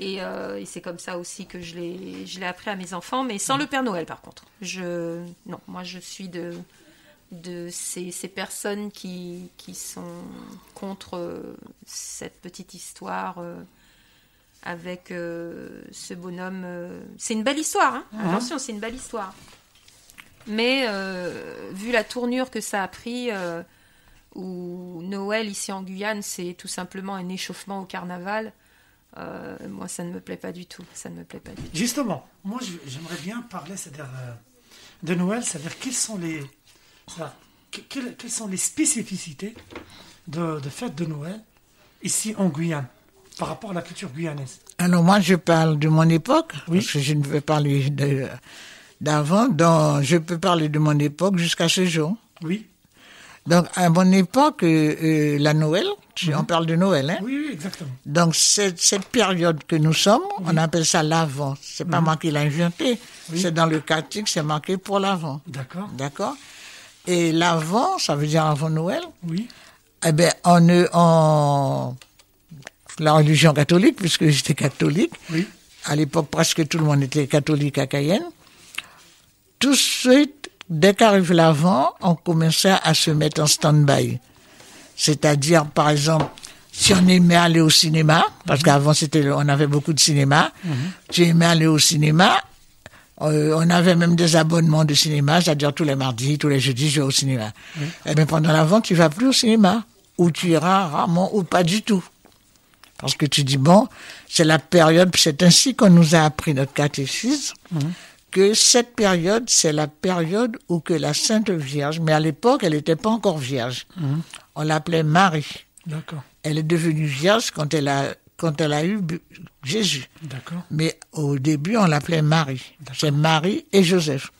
Et, euh, et c'est comme ça aussi que je l'ai, je l'ai appris à mes enfants, mais sans le Père Noël par contre. Je, non, moi je suis de, de ces, ces personnes qui, qui sont contre euh, cette petite histoire euh, avec ce bonhomme. c'est une belle histoire, hein. attention, c'est une belle histoire. Mais vu la tournure que ça a pris, où Noël ici en Guyane, c'est tout simplement un échauffement au carnaval. Euh, moi, ça ne me plaît pas du tout. Ça ne me plaît pas du tout. Justement, moi j'aimerais bien parler c'est-à-dire, euh, de Noël, c'est-à-dire quelles sont les, quelles, quelles sont les spécificités de, de fête de Noël ici en Guyane par rapport à la culture guyanaise? Alors moi, je parle de mon époque, Oui. parce que je ne veux parler de- d'avant. Donc, je peux parler de mon époque jusqu'à ce jour. Oui, Donc, à mon époque, euh, euh, la Noël, tu- Mhm. on parle de Noël, hein. oui, oui, exactement. Donc, cette, cette période que nous sommes, on appelle ça l'Avent. C'est pas moi qui l'ai inventé. Mhm. Oui. C'est dans le catique, c'est marqué pour l'Avent. D'accord. D'accord Et l'Avent, ça veut dire avant Noël. Oui, Eh bien, on, en la religion catholique, puisque j'étais catholique, oui, à l'époque, presque tout le monde était catholique à Cayenne. Tout de suite, dès qu'arrive l'avant, on commençait à se mettre en stand-by. C'est-à-dire, par exemple, si on aimait aller au cinéma, parce qu'avant c'était, on avait beaucoup de cinéma, tu aimais aller au cinéma, euh, on avait même des abonnements de cinéma, c'est-à-dire tous les mardis, tous les jeudis, je vais au cinéma. Et bien pendant l'avant, tu vas plus au cinéma, ou tu iras rarement, ou pas du tout. Parce que tu dis, bon, c'est la période, c'est ainsi qu'on nous a appris notre catéchisme, que cette période, c'est la période où que la Sainte Vierge, mais à l'époque, elle n'était pas encore vierge. On l'appelait Marie. d'accord, Elle est devenue vierge quand elle a, quand elle a eu Jésus. d'accord, Mais au début, on l'appelait Marie. C'est Marie et Joseph.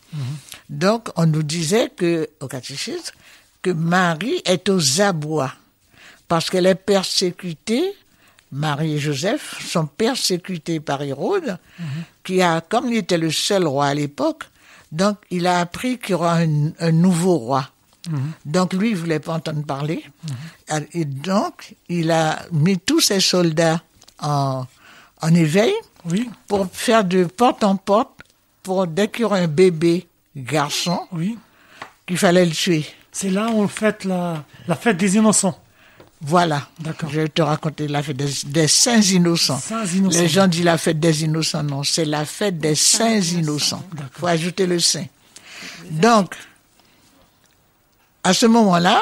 Donc, on nous disait que, au catéchisme, que Marie est aux abois. Parce qu'elle est persécutée, Marie et Joseph sont persécutés par Hérode, qui a, comme il était le seul roi à l'époque, donc il a appris qu'il y aura un, un nouveau roi. Donc lui, il voulait pas entendre parler. Et donc, il a mis tous ses soldats en, en éveil oui, pour faire de porte en porte, pour dès qu'il y aura un bébé garçon, oui. qu'il fallait le tuer. C'est là où on fête la, la fête des innocents. Voilà. D'accord. Je vais te raconter la fête des, des saints innocents. Saints innocents. Les gens disent la fête des innocents. Non, c'est la fête des saints innocents. D'accord. faut ajouter le saint. Donc, à ce moment-là,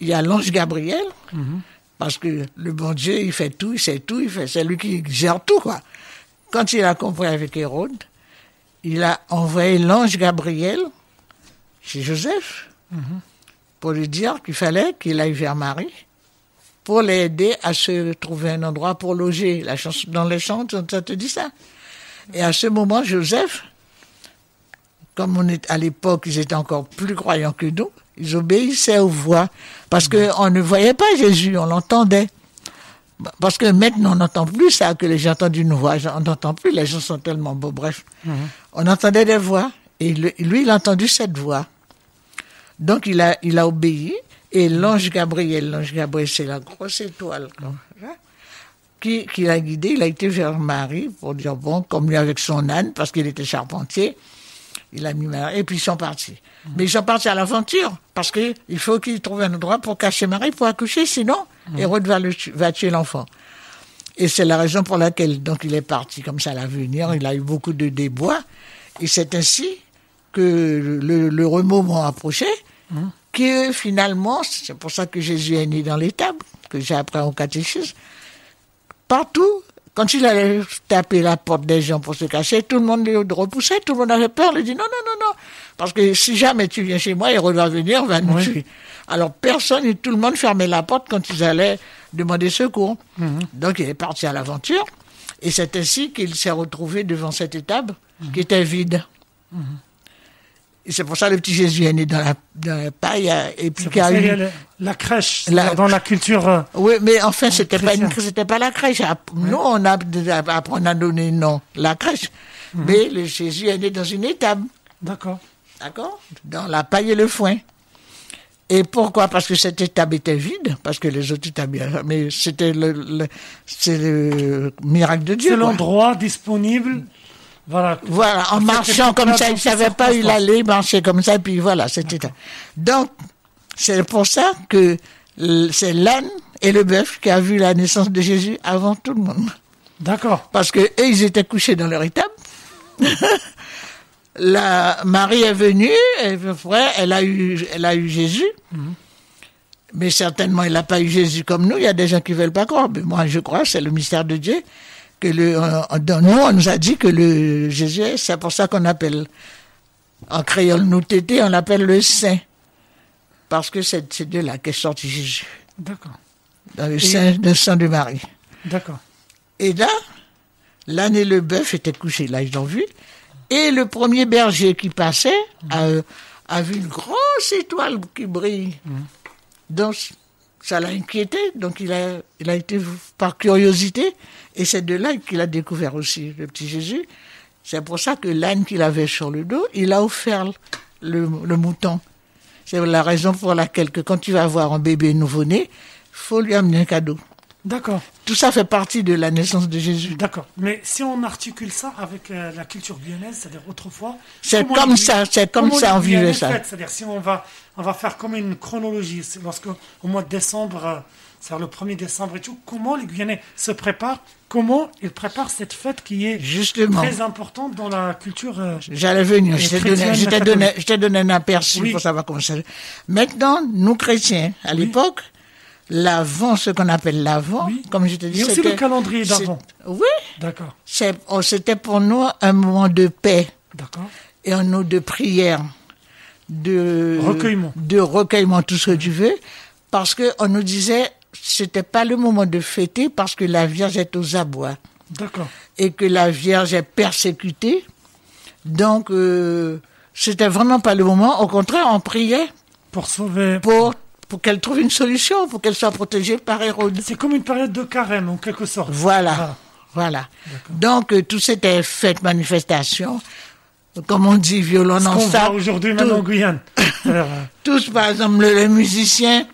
il y a l'ange Gabriel, Mhm. parce que le bon Dieu, il fait tout, il sait tout, il fait, c'est lui qui gère tout, quoi. Quand il a compris avec Hérode, il a envoyé l'ange Gabriel chez Joseph Mhm. pour lui dire qu'il fallait qu'il aille vers Marie pour l'aider à se trouver un endroit pour loger. La chanson, dans les chants, ça te dit ça. Et à ce moment, Joseph, comme on est à l'époque, ils étaient encore plus croyants que nous, ils obéissaient aux voix. Parce que on ne voyait pas Jésus, on l'entendait. Parce que maintenant, on n'entend plus ça, que les gens entendent une voix, on n'entend plus, les gens sont tellement beaux, bref. On entendait des voix, et lui, il a entendu cette voix. Donc, il a, il a obéi, et l'ange Gabriel, l'ange Gabriel, c'est la grosse étoile, hein, qui, qui l'a guidé, il a été vers Marie pour dire, bon, comme lui avec son âne, parce qu'il était charpentier, il a mis Marie, et puis ils sont partis. Mais ils sont partis à l'aventure, parce que il faut qu'ils trouvent un endroit pour cacher Marie, pour accoucher, sinon, Hérode va, le va tuer l'enfant. Et c'est la raison pour laquelle, donc, il est parti comme ça à l'avenir, il a eu beaucoup de débois, et c'est ainsi que le, le heureux moment approchait, que finalement, c'est pour ça que Jésus est né dans l'étable, que j'ai appris au catéchisme, partout, quand il allait taper la porte des gens pour se cacher, tout le monde le repoussait, tout le monde avait peur, il dit non, non, non, non, parce que si jamais tu viens chez moi, il va venir, va nous tuer. Alors personne et tout le monde fermait la porte quand ils allaient demander secours. Donc il est parti à l'aventure, et c'est ainsi qu'il s'est retrouvé devant cette étable qui était vide. Et c'est pour ça que le petit Jésus est né dans la, dans la paille, euh, et puis qu'il y a eu... la crèche, La- dans la culture. euh, Oui, mais enfin, c'était pas c'était pas la crèche. Nous, on a, après, on a donné non, la crèche. Mais le Jésus est né dans une étable. D'accord. D'accord? Dans la paille et le foin. Et pourquoi? Parce que cette étape était vide, parce que les autres étables, mais c'était le, le- c'est le miracle de Dieu. C'est l'endroit disponible. Voilà. Voilà, en marchant comme ça, il ces savait pas où il allait, il marchait comme ça, et puis voilà, c'était. Donc, c'est pour ça que c'est l'âne et le bœuf qui a vu la naissance de Jésus avant tout le monde. D'accord. Parce que eux, ils étaient couchés dans leur étable. la Marie est venue, et elle a eu, elle a eu Jésus. Mais certainement, elle n'a pas eu Jésus comme nous. Il y a des gens qui veulent pas croire. Mais moi, je crois, c'est le mystère de Dieu. Que le, on- dans nous, on nous a dit que le Jésus, est- c'est pour ça qu'on appelle, en créole nous tété, on l'appelle le Saint. Parce que c'est de là qu'est sorti Jésus. D'accord. Dans le sein, le de Marie. D'accord. Et là, et le bœuf étaient couchés, là, ils l'ont vu. Et le premier berger qui passait a, a vu une grosse étoile qui brille. Donc, ça l'a inquiété. Donc, il a, il a été par curiosité. Et c'est de là qu'il a découvert aussi le petit Jésus. C'est pour ça que l'âne qu'il avait sur le dos, il a offert le, mouton. C'est la raison pour laquelle que quand tu vas voir un bébé nouveau-né, faut lui amener un cadeau. D'accord. Tout ça fait partie de la naissance de Jésus. D'accord. Mais si on articule ça avec euh, la culture guyanaise, c'est-à-dire autrefois. C'est comme les- ça, c'est comme ça on vivait ça. C'est-à-dire si on va, on va faire comme une chronologie, c'est lorsque au mois de décembre, euh, c'est-à-dire le 1er décembre et tout, comment les Guyanais se préparent, comment ils préparent cette fête qui est Justement, très importante dans la culture. euh, j'allais venir, je t'ai donné, donné, donné un aperçu Oui. pour savoir comment ça. Maintenant, nous chrétiens, à l'époque, l'avant, ce qu'on appelle l'avant, Oui. comme je te Il dis, y a aussi c'était- le calendrier d'avant. Oui, D'accord. oh, c'était pour nous un moment de paix D'accord. et un moment de prière, de Recueillement. de recueillement, tout ce que tu veux, parce que on nous disait, c'était pas le moment de fêter parce que la Vierge est aux abois. D'accord. et que la Vierge est persécutée. Donc, euh, c'était vraiment pas le moment. Au contraire, on priait Pour sauver. pour, pour qu'elle trouve une solution, pour qu'elle soit protégée par Hérode. C'est comme une période de carême, en quelque sorte. Voilà. Voilà. Voilà. Donc, euh, tout c'était fête, manifestation. Comme on dit, violon en sac. aujourd'hui, tout- en Guyane. C'est-à-dire, euh, Tous, par exemple, le, le musicien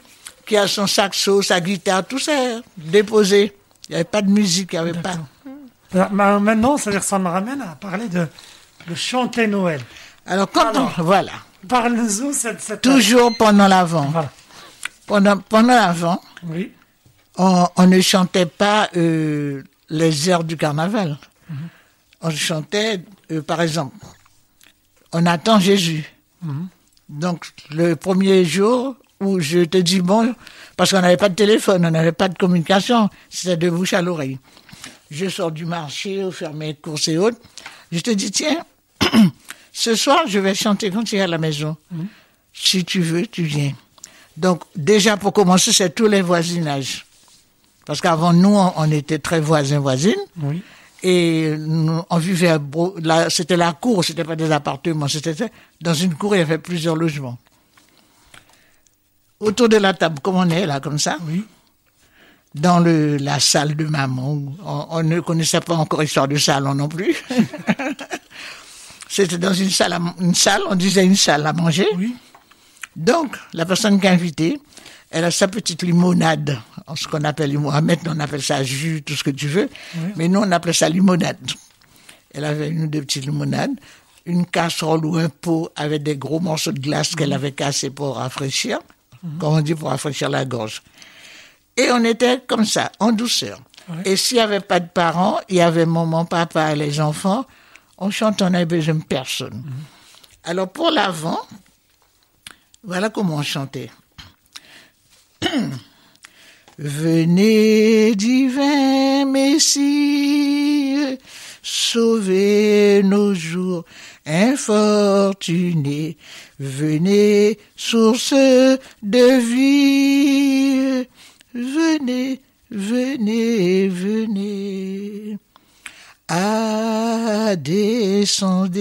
qui a son saxo, sa guitare, tout ça déposé. Il n'y avait pas de musique, il n'y avait pas. Alors, ma- Maintenant, c'est-à-dire, ça me ramène à parler de, de chanter Noël. Alors, quand Alors. on, voilà. Parle-nous cette, cette... Toujours pendant l'avant. Voilà. Pendant, pendant l'avant, Oui. on, on ne chantait pas euh, les airs du carnaval. On chantait, euh, par exemple, on attend Jésus. Donc, le premier jour où je te dis bon, parce qu'on n'avait pas de téléphone, on n'avait pas de communication, c'était de bouche à l'oreille. Je sors du marché, au faire mes courses et autres. Je te dis, tiens, ce soir, je vais chanter quand tu es à la maison. Si tu veux, tu viens. Donc, déjà, pour commencer, c'est tous les voisinages. Parce qu'avant, nous, on, était très voisins-voisines. Oui. Et nous, on vivait, c'était la cour, c'était pas des appartements, c'était dans une cour, il y avait plusieurs logements. Autour de la table, comme on est là, comme ça, Oui. dans le, la salle de maman, on, on ne connaissait pas encore histoire de salon non plus. c'était dans une salle, à- une salle, on disait une salle à manger. Oui. Donc, la personne qui est invitée, elle a sa petite limonade, ce qu'on appelle limonade. Maintenant, on appelle ça jus, tout ce que tu veux. Mais nous, on appelait ça limonade. Elle avait une ou deux petites limonades, une casserole ou un pot avec des gros morceaux de glace qu'elle avait cassés pour rafraîchir, comme on dit, pour rafraîchir la gorge. Et on était comme ça, en douceur. Et s'il n'y avait pas de parents, il y avait maman, papa et les enfants, on chante, on n'avait besoin de personne. Alors, pour l'avant, voilà comment on chantait. Venez, divin Messie, sauvez nos jours infortunés. Venez, source de vie. Venez, venez, venez. À descendez.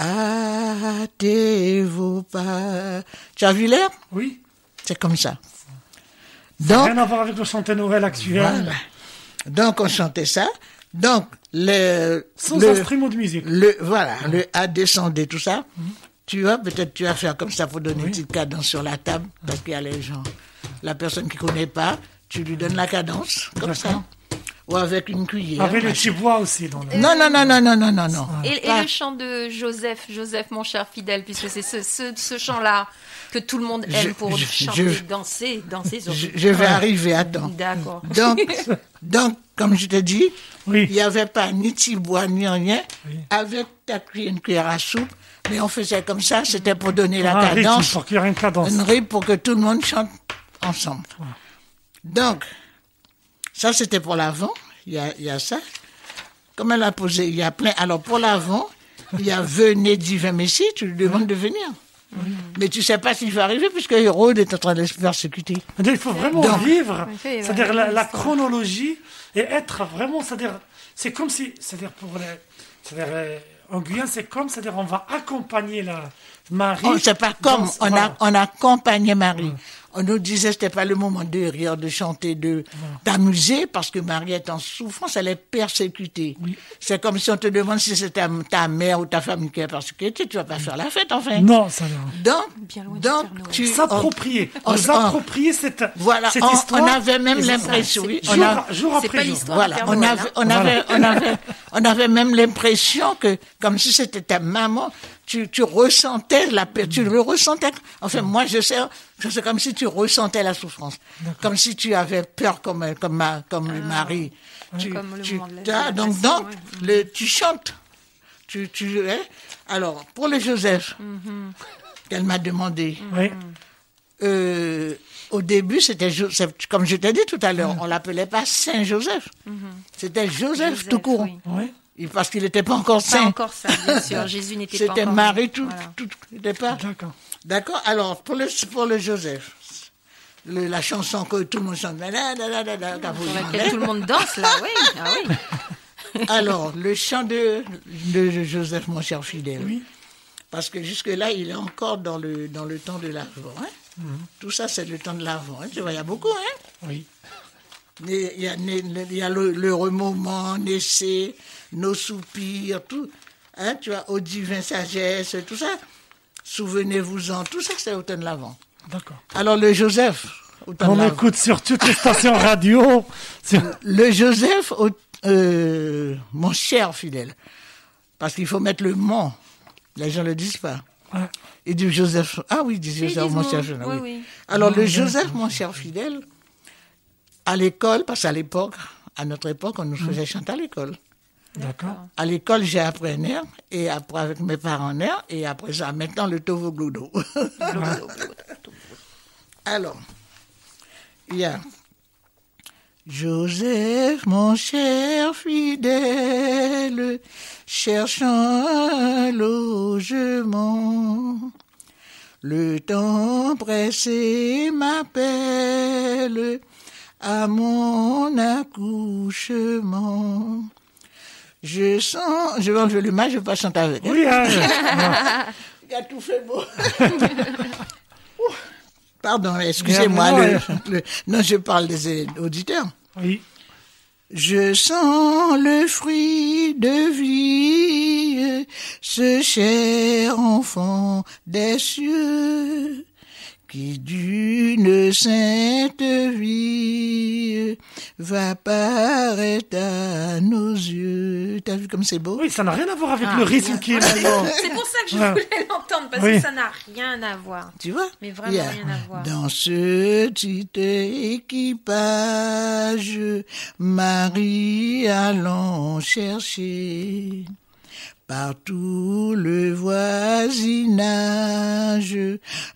Hâtez vos pas. Tu as vu l'air? Oui. C'est comme ça. Donc, Rien à voir avec le chanter Noël actuel. voilà. Donc, on chantait ça. Donc, le, Sans le, instrument de musique. le, voilà, le A descendait, tout ça. Tu vois, peut-être tu vas faire comme ça pour donner une petite cadence sur la table, parce qu'il y a les gens. La personne qui connaît pas, tu lui donnes la cadence, comme ça. Ou avec une cuillère. Avec le machin. petit bois aussi dans le... Non, non, non, non, non, non, non, non. Et, et Pas- le chant de Joseph, Joseph, mon cher fidèle, puisque c'est ce, ce, ce chant-là que tout le monde aime Je- pour je- chanter, je- danser, danser sur je, je vais arriver, attends. D'accord. Donc, donc, comme je te dis, Oui. il n'y avait pas ni de bois ni rien. Oui. Avec ta cuillère, une cuillère à soupe, mais on faisait comme ça, c'était pour donner la Un rythme, cadence, pour qu'il y ait une cadence. une rythme pour que tout le monde chante ensemble. Donc, ça c'était pour l'avant, il y a, il y a ça. Comme elle a posé, il y a plein. Alors pour l'avant, il y a venez divin Messie, tu lui demandes de venir. Mais tu sais pas s'il va arriver puisque Hérode est en train de se persécuter. Il faut vraiment Donc- vivre, c'est-à-dire la, chronologie et être vraiment, c'est-à-dire, c'est comme si, c'est-à-dire pour les, c'est-à-dire euh, en Guyane, c'est comme, c'est-à-dire on va accompagner la Marie. Oh, c'est pas comme dans- on, voilà. a, on accompagnait Marie. On nous disait c'était pas le moment de rire, de chanter, de d'amuser parce que Marie est en souffrance, elle est persécutée. C'est comme si on te demande si c'est ta, ta mère ou ta famille qui est persécutée, tu vas pas faire la fête enfin. Non, ça non. Donc, Bien loin du donc tu S'approprier, on- on, s'approprier cette, voilà, cette on, histoire. on avait même l'impression, oui, jour, on a- jour C'est après jour. l'histoire. voilà, on avait, hein. on avait, on avait, on avait même l'impression que, comme si c'était ta maman, tu, tu ressentais la, paix, tu le ressentais. Enfin, moi, je sais, je sais comme si tu ressentais la souffrance, comme si tu avais peur comme, comme ma, comme. Tu, Comme le tu, moment de la- tu as- la donc, donc, ouais. le, tu chantes. Tu, tu, hein. Alors, pour le Joseph, Mhm. qu'elle m'a demandé, Oui, euh, au début, c'était Joseph, comme je t'ai dit tout à l'heure, on l'appelait pas Saint Joseph. C'était Joseph, Joseph, tout court. oui. Parce qu'il n'était pas encore Pas saint. encore ça, bien sûr. Jésus n'était pas C'était encore. Marie, tout, Voilà. tout, n'était pas. D'accord. D'accord. Alors, pour le, pour le Joseph, le- la chanson que tout le monde chante, la, la, la, la, la, Sur laquelle tout le monde danse, là, oui. Ah oui. Alors, le chant de, de Joseph, mon cher fidèle. Oui. Parce que jusque-là, il est encore dans le, dans le temps de l'Avent. Hein? Mhm. Tout ça, c'est le temps de l'Avent. Hein? Tu vois, il y a beaucoup. Hein? Oui. Mais Il y a, il y a le, le remouement, l'essai, nos soupirs, tout. Hein, tu vois, au divin sagesse, tout ça. Souvenez-vous-en, tout ça, c'est au temps de l'Avent. D'accord. Alors, le Joseph, On écoute sur toutes les stations radio. sur- Le Joseph, euh, mon cher fidèle, parce qu'il faut mettre le mon. Les gens ne le disent pas. Ouais. Il dit Joseph. Ah oui, ils Joseph, disent mon mon. cher fidèle. Oui, oui. oui. Alors, le Joseph, mon cher fidèle, à l'école, parce qu'à l'époque, à notre époque, on nous faisait chanter à l'école. D'accord. À l'école, j'ai appris et après avec mes parents air, et après ça, maintenant le Tovo Gludo. Alors, il y a Joseph, mon cher fidèle, cherchant un logement. Le temps pressé m'appelle à mon accouchement. Je sens, je vais enlever le mal, je vais pas chanter avec. hein. Oui, hein, Il a tout fait beau. Pardon, excusez-moi. Non, je parle des auditeurs. oui. Je sens le fruit de vie, ce cher enfant des cieux, qui d'une sainte vie va paraître à nos yeux. T'as vu comme c'est beau? Oui, ça n'a rien à voir avec Ah, le rythme qui est maintenant. C'est pour ça que je Ouais. voulais l'entendre, parce Oui. que ça n'a rien à voir. Tu vois? Mais vraiment rien à voir. Dans ce petit équipage, Marie allant chercher par tout le voisinage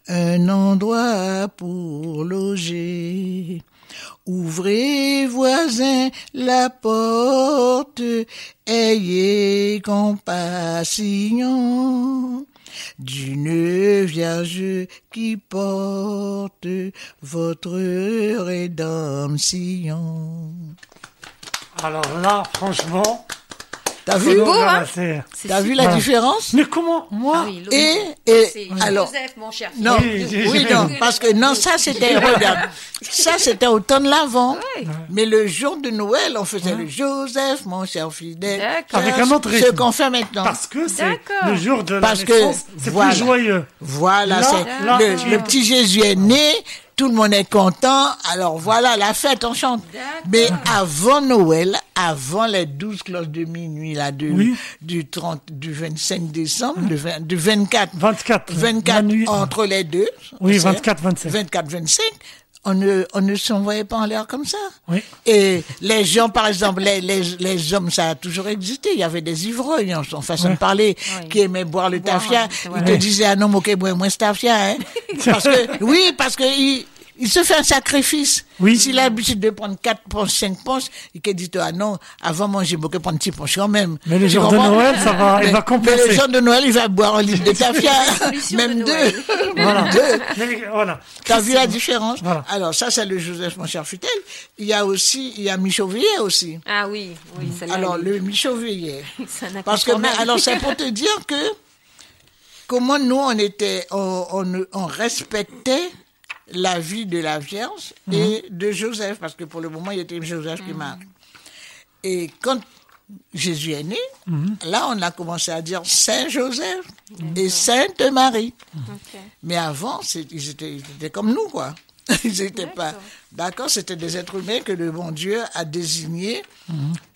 un endroit pour loger. Ouvrez, voisins, la porte, ayez compassion d'une vierge qui porte votre rédemption. Alors là, franchement, T'as vu beau, hein C'est T'as vu la différence Mais comment, moi, Ah oui, Et, et alors, Joseph, mon cher. non, Oui, non, parce que non, ça c'était, regarde, ça c'était au temps de l'Avent. Ouais. Mais le jour de Noël, on faisait le Joseph, mon cher fidèle. D'accord. Avec un autre Ce rythme. qu'on fait maintenant. parce que c'est le jour de la Parce que, naissance, c'est voilà. plus joyeux. Voilà, Là, c'est le petit Jésus est né, tout le monde est content. Alors voilà, la fête, on chante. Mais avant Noël, avant les douze cloches de minuit là, du, Oui. du 30, du 25 décembre, du, 20 du 24, 24. 24 la nuit. entre les deux. Oui, c'est 24, 25. 24, 25. On ne, on ne s'envoyait pas en l'air comme ça. Oui. Et les gens, par exemple, les, les, les hommes, ça a toujours existé. Il y avait des ivrognes, en en façon Ouais. de parler, Oui. qui aimaient boire le Boire, tafia. Ils te disaient, ah non, ok, moi, moi, c'est tafia, hein. parce que, oui, parce que il, il se fait un sacrifice. Oui. S'il a l'habitude de prendre 4 ponches, 5 ponches, il te dit, ah non, avant manger, je prendre 6 ponches quand même. Mais le Tu jour de Noël, ça va, il mais, va mais compenser. le jour de Noël, il va boire un litre de tafia. solution même de deux. Voilà. Deux. Mais, voilà. T'as vu la différence Voilà. Alors ça, c'est le Joseph, mon cher Futel. Il y a aussi, il y a Michauvilliers aussi. Ah oui, oui, celle-là. Alors le un Parce que, mais, alors c'est pour te dire que comment nous on était, on, on, on respectait la vie de la Vierge et de Joseph, parce que pour le moment il était Joseph qui m'a. Et quand Jésus est né, là on a commencé à dire Saint Joseph et Sainte Marie. Mais avant, ils étaient, ils étaient comme nous, quoi. Ils n'étaient pas. D'accord. D'accord, c'était des êtres humains que le bon Dieu a désignés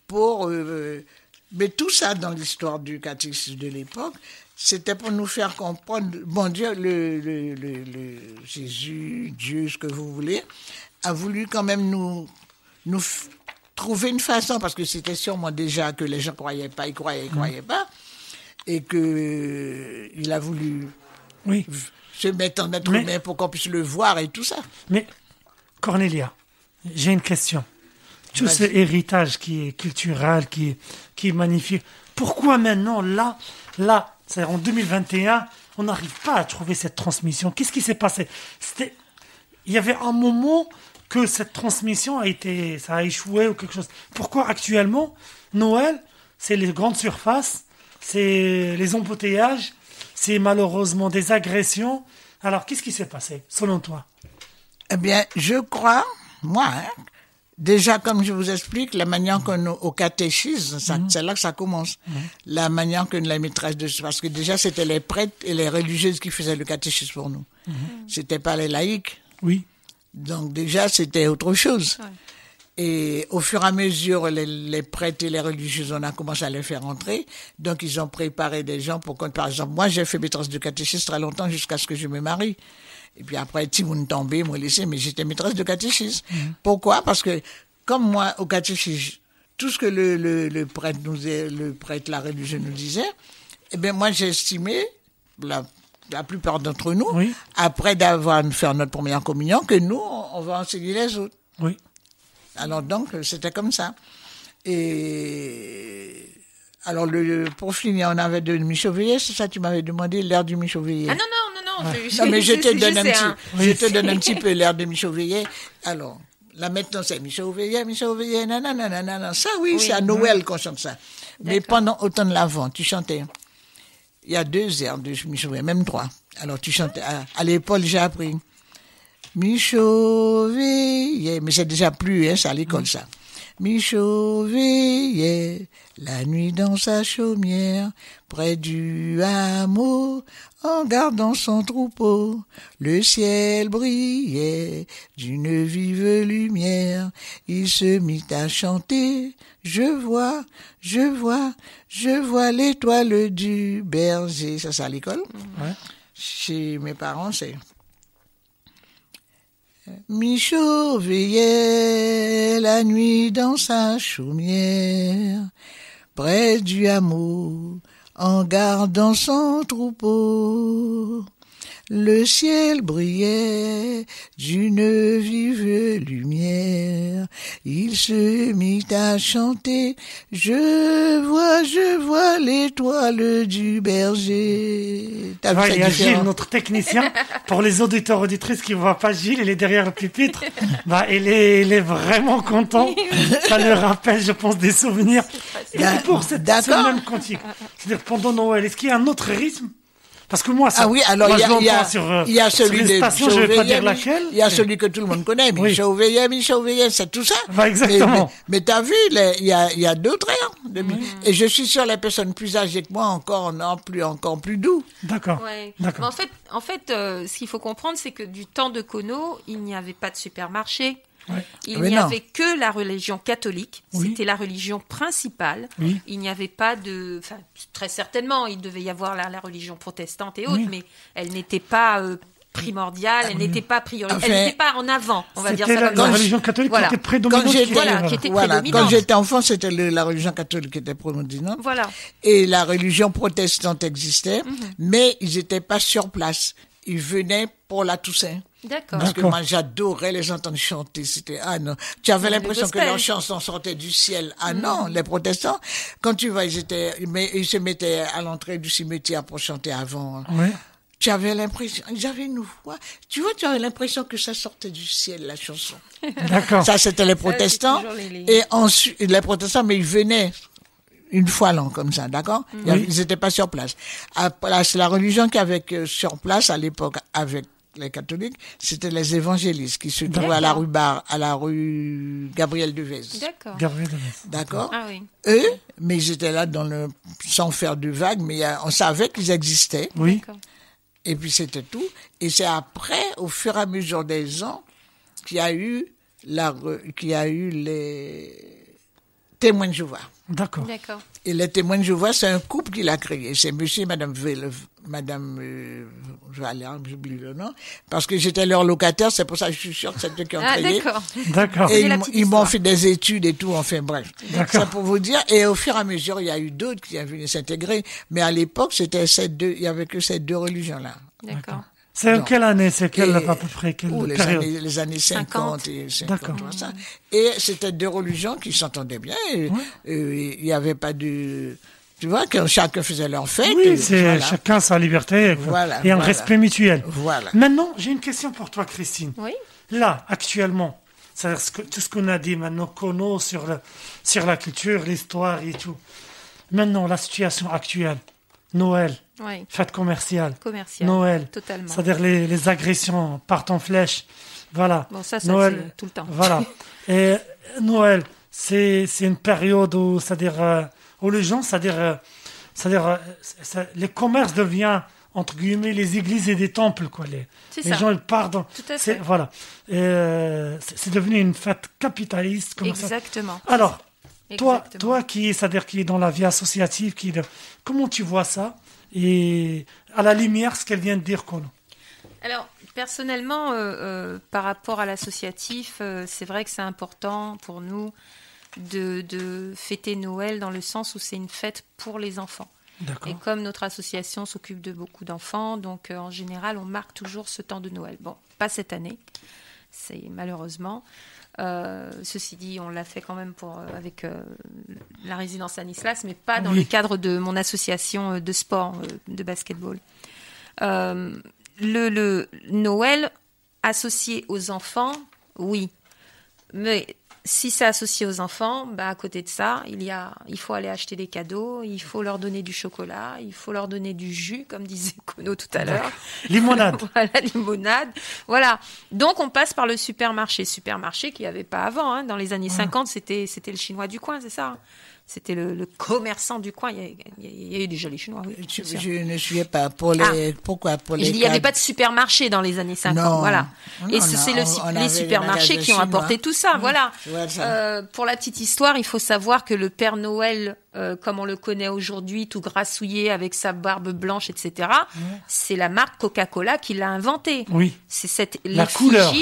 pour. euh, mais tout ça dans l'histoire du catéchisme de l'époque, c'était pour nous faire comprendre. Bon Dieu, le, le, le, le Jésus, Dieu, ce que vous voulez, a voulu quand même nous, nous trouver une façon, parce que c'était sûrement déjà que les gens croyaient pas, ils croyaient, ils croyaient pas, et que il a voulu Oui. se mettre en être Mais- humain pour qu'on puisse le voir et tout ça. Mais, Cornelia, j'ai une question. Tout ce héritage qui est culturel, qui est, qui est magnifique, pourquoi maintenant, là, là, c'est-à-dire en 2021, on n'arrive pas à trouver cette transmission Qu'est-ce qui s'est passé? Il y avait un moment que cette transmission a été, ça a échoué ou quelque chose. Pourquoi actuellement, Noël, c'est les grandes surfaces, c'est les embouteillages, c'est malheureusement des agressions. Alors, qu'est-ce qui s'est passé, selon toi? Eh bien, je crois, moi, hein, déjà comme je vous explique, la manière qu'on au catéchisme, ça- c'est là que ça commence. La manière que la maîtresse de parce que déjà c'était les prêtres et les religieuses qui faisaient le catéchisme pour nous. C'était pas les laïcs. Oui. Donc déjà c'était autre chose. Et au fur et à mesure, les, les prêtres et les religieuses, on a commencé à les faire entrer. Donc, ils ont préparé des gens pour qu'on, par exemple, moi, j'ai fait maîtresse de catéchisme très longtemps jusqu'à ce que je me marie. Et puis après, Timoun tombé, moi laissé, mais j'étais maîtresse de catéchisme. Pourquoi? Parce que, comme moi, au catéchisme, tout ce que le, le, le prêtre nous, le prêtre, la religieuse nous disait, eh bien, moi, j'ai estimé, la, la plupart d'entre nous, Oui. après d'avoir fait notre première communion, que nous, on on va enseigner les autres. Oui. Alors donc, c'était comme ça. Et alors, le, pour finir, on avait de Michauvilliers, c'est ça tu m'avais demandé, l'air du Michauvillier. Ah non, non, non, non. je- Non, mais je te donne un petit, un- je te donne un petit peu l'air de Michauvilliers. Alors, là maintenant, c'est Michauvilliers, Michauvilliers, nanana, nanana. Ça, oui, Oui. c'est à Noël qu'on chante ça. Mais pendant autant de l'avant, tu chantais. Il y a deux airs de Michauvilliers, même trois. Alors, tu chantais. À, à l'épaule, j'ai appris. Michauvilliers, mais c'est déjà plus, hein, à l'école, ça. Michauvilliers, la nuit dans sa chaumière, près du hameau, en gardant son troupeau, le ciel brillait d'une vive lumière. Il se mit à chanter, je vois, je vois, je vois l'étoile du berger. Ça, c'est à l'école. Ouais. Chez mes parents, c'est Michaud veillait la nuit dans sa chaumière, près du hameau, en gardant son troupeau. Le ciel brillait d'une vive lumière. il se mit à chanter. Je vois, je vois l'étoile du berger. T'as Ouais, il y a. Gilles, notre technicien. Pour les auditeurs auditrices qui ne voient pas Gilles, il est derrière le pupitre. Bah, il est, il est vraiment content. Ça lui rappelle, je pense, des souvenirs. Et pour cette, ce même cantique, c'est-à-dire pendant Noël, est-ce qu'il y a un autre rythme? Parce que moi, ça, Ah oui, alors moi, il y a, il y a, l'entends sur, euh, il y a sur celui les de stations, je vais pas dire laquelle. Il y a celui que tout le monde connaît, Oui. Michel Veillet, Michel Veillet, c'est tout ça. Bah, exactement. Mais, mais, mais t'as vu, il y a, il y a d'autres airs. de- Et je suis sûr, les personnes plus âgées que moi encore, non, plus, encore plus doux. D'accord. Ouais. En fait, en fait euh, ce qu'il faut comprendre, c'est que du temps de Kono, il n'y avait pas de supermarché. Ouais. Il Mais n'y avait que la religion catholique. Oui. C'était la religion principale. Oui. Il n'y avait pas de. Enfin, très certainement, il devait y avoir la, la religion protestante et autres, Oui. mais elle n'était pas euh, primordiale, elle n'était pas prioritaire, Enfin, elle n'était pas en avant, on va dire C'était ça la, comme la ça. religion catholique Voilà. qui était Quand prédominante. j'étais, qui Voilà, était- qui était voilà, prédominante. quand j'étais enfant, c'était le- la religion catholique qui était prédominante. Voilà. Et la religion protestante existait, Mhm. mais ils n'étaient pas sur place. Ils venaient pour la Toussaint. D'accord. Parce que moi, j'adorais les entendre chanter. C'était, ah non. Tu avais Le l'impression que leurs chansons sortaient du ciel. Ah non, Mm. les protestants, quand tu vois, ils étaient, mais ils se mettaient à l'entrée du cimetière pour chanter avant. Oui. Tu avais l'impression, j'avais une voix. Tu vois, tu avais l'impression que ça sortait du ciel, la chanson. D'accord. Ça, c'était les protestants. les- Et ensuite, les protestants, mais ils venaient une fois l'an, comme ça, d'accord avait- Ils n'étaient pas sur place. C'est la religion qui avait euh, sur place à l'époque avec les catholiques, c'était les évangélistes qui se trouvaient à la rue Bar, à la rue Gabriel Devez. D'accord. Gabriel. D'accord Ah oui. Eux, mais ils étaient là dans le, sans faire de vagues, mais euh, on savait qu'ils existaient. Oui. D'accord. Et puis c'était tout. Et c'est après, au fur et à mesure des ans, qu'il y a eu la, qu'il y a eu les témoins de Jéhovah. D'accord. D'accord. Et les témoins de Jéhovah, c'est un couple qui l'a créé. C'est monsieur et madame Vele, madame, euh, je vais aller, hein, j'oublie le nom, parce que j'étais leur locataire, c'est pour ça que je suis sûr que c'est eux qui ont Ah créé. d'accord. D'accord. Et C'est ils, m'ont- ils fait des études et tout, enfin bref. D'accord. C'est pour vous dire. Et au fur et à mesure, il y a eu d'autres qui sont venus s'intégrer. Mais à l'époque, c'était ces deux, il y avait que ces deux religions-là. D'accord. C'est quelle année C'est quelle, à peu près, quelle Oh, les, période années, les années 50, 50. et 50, D'accord. tout ça. Et c'était deux religions qui s'entendaient bien. euh, Il n'y avait pas de... Tu vois, que chacun faisait leur fête. Oui, c'est voilà. chacun sa liberté Voilà, et un voilà. respect mutuel. Voilà. Maintenant, j'ai une question pour toi, Christine. Oui. Là, actuellement, c'est-à-dire ce que- tout ce qu'on a dit maintenant, Kono, sur, le, sur la culture, l'histoire et tout. Maintenant, la situation actuelle, Noël, Fête commerciale, Commercial. Noël, Totalement. c'est-à-dire les, les agressions partent en flèche. Voilà. Bon, ça, ça, Noël, c'est tout le temps. Voilà. Et Noël, c'est c'est une période où, c'est-à-dire, euh, où les gens, c'est-à-dire, euh, c'est-à-dire, euh, c'est- c'est- les commerces deviennent entre guillemets les églises et des temples, quoi. Les, C'est les gens ils partent. Dans, Tout à c'est-. Voilà. Euh, c'est c'est devenu une fête capitaliste. Comme ça. Exactement. Alors, toi, toi qui, c'est-à-dire qui est dans la vie associative, qui, comment tu vois ça? Et à la lumière ce qu'elle vient de dire, Kono. Alors, personnellement, euh, euh, par rapport à l'associatif, euh, c'est vrai que c'est important pour nous de, de fêter Noël dans le sens où c'est une fête pour les enfants. D'accord. Et comme notre association s'occupe de beaucoup d'enfants, donc en général, on marque toujours ce temps de Noël. Bon, pas cette année, c'est malheureusement. Euh, ceci dit, on l'a fait quand même pour, euh, avec euh, la résidence à Nislas, mais pas dans Oui. le cadre de mon association de sport, de basketball. Le, le Noël associé aux enfants, oui. Mais si c'est associé aux enfants, bah, à côté de ça, il, y a, il faut aller acheter des cadeaux, il faut leur donner du chocolat, il faut leur donner du jus, comme disait Kono tout à l'heure. Limonade. voilà, limonade. Voilà. Donc, on passe par le supermarché. Supermarché qu'il n'y avait pas avant. hein. Dans les années 50, c'était, c'était le chinois du coin, c'est ça? C'était le, le commerçant du coin. Il y, a, il y a- il y a eu déjà les chinois, oui. Je, ne suivais pas. Pour les, pourquoi pour les il n'y avait pas de supermarché dans les années 50. Non. Voilà. Non, Et c'est le, les supermarchés qui ont apporté tout ça. Voilà. Euh, pour la petite histoire, il faut savoir que le Père Noël, euh, comme on le connaît aujourd'hui, tout grassouillé avec sa barbe blanche, etc., c'est la marque Coca-Cola qui l'a inventé. Oui. C'est cette La couleur.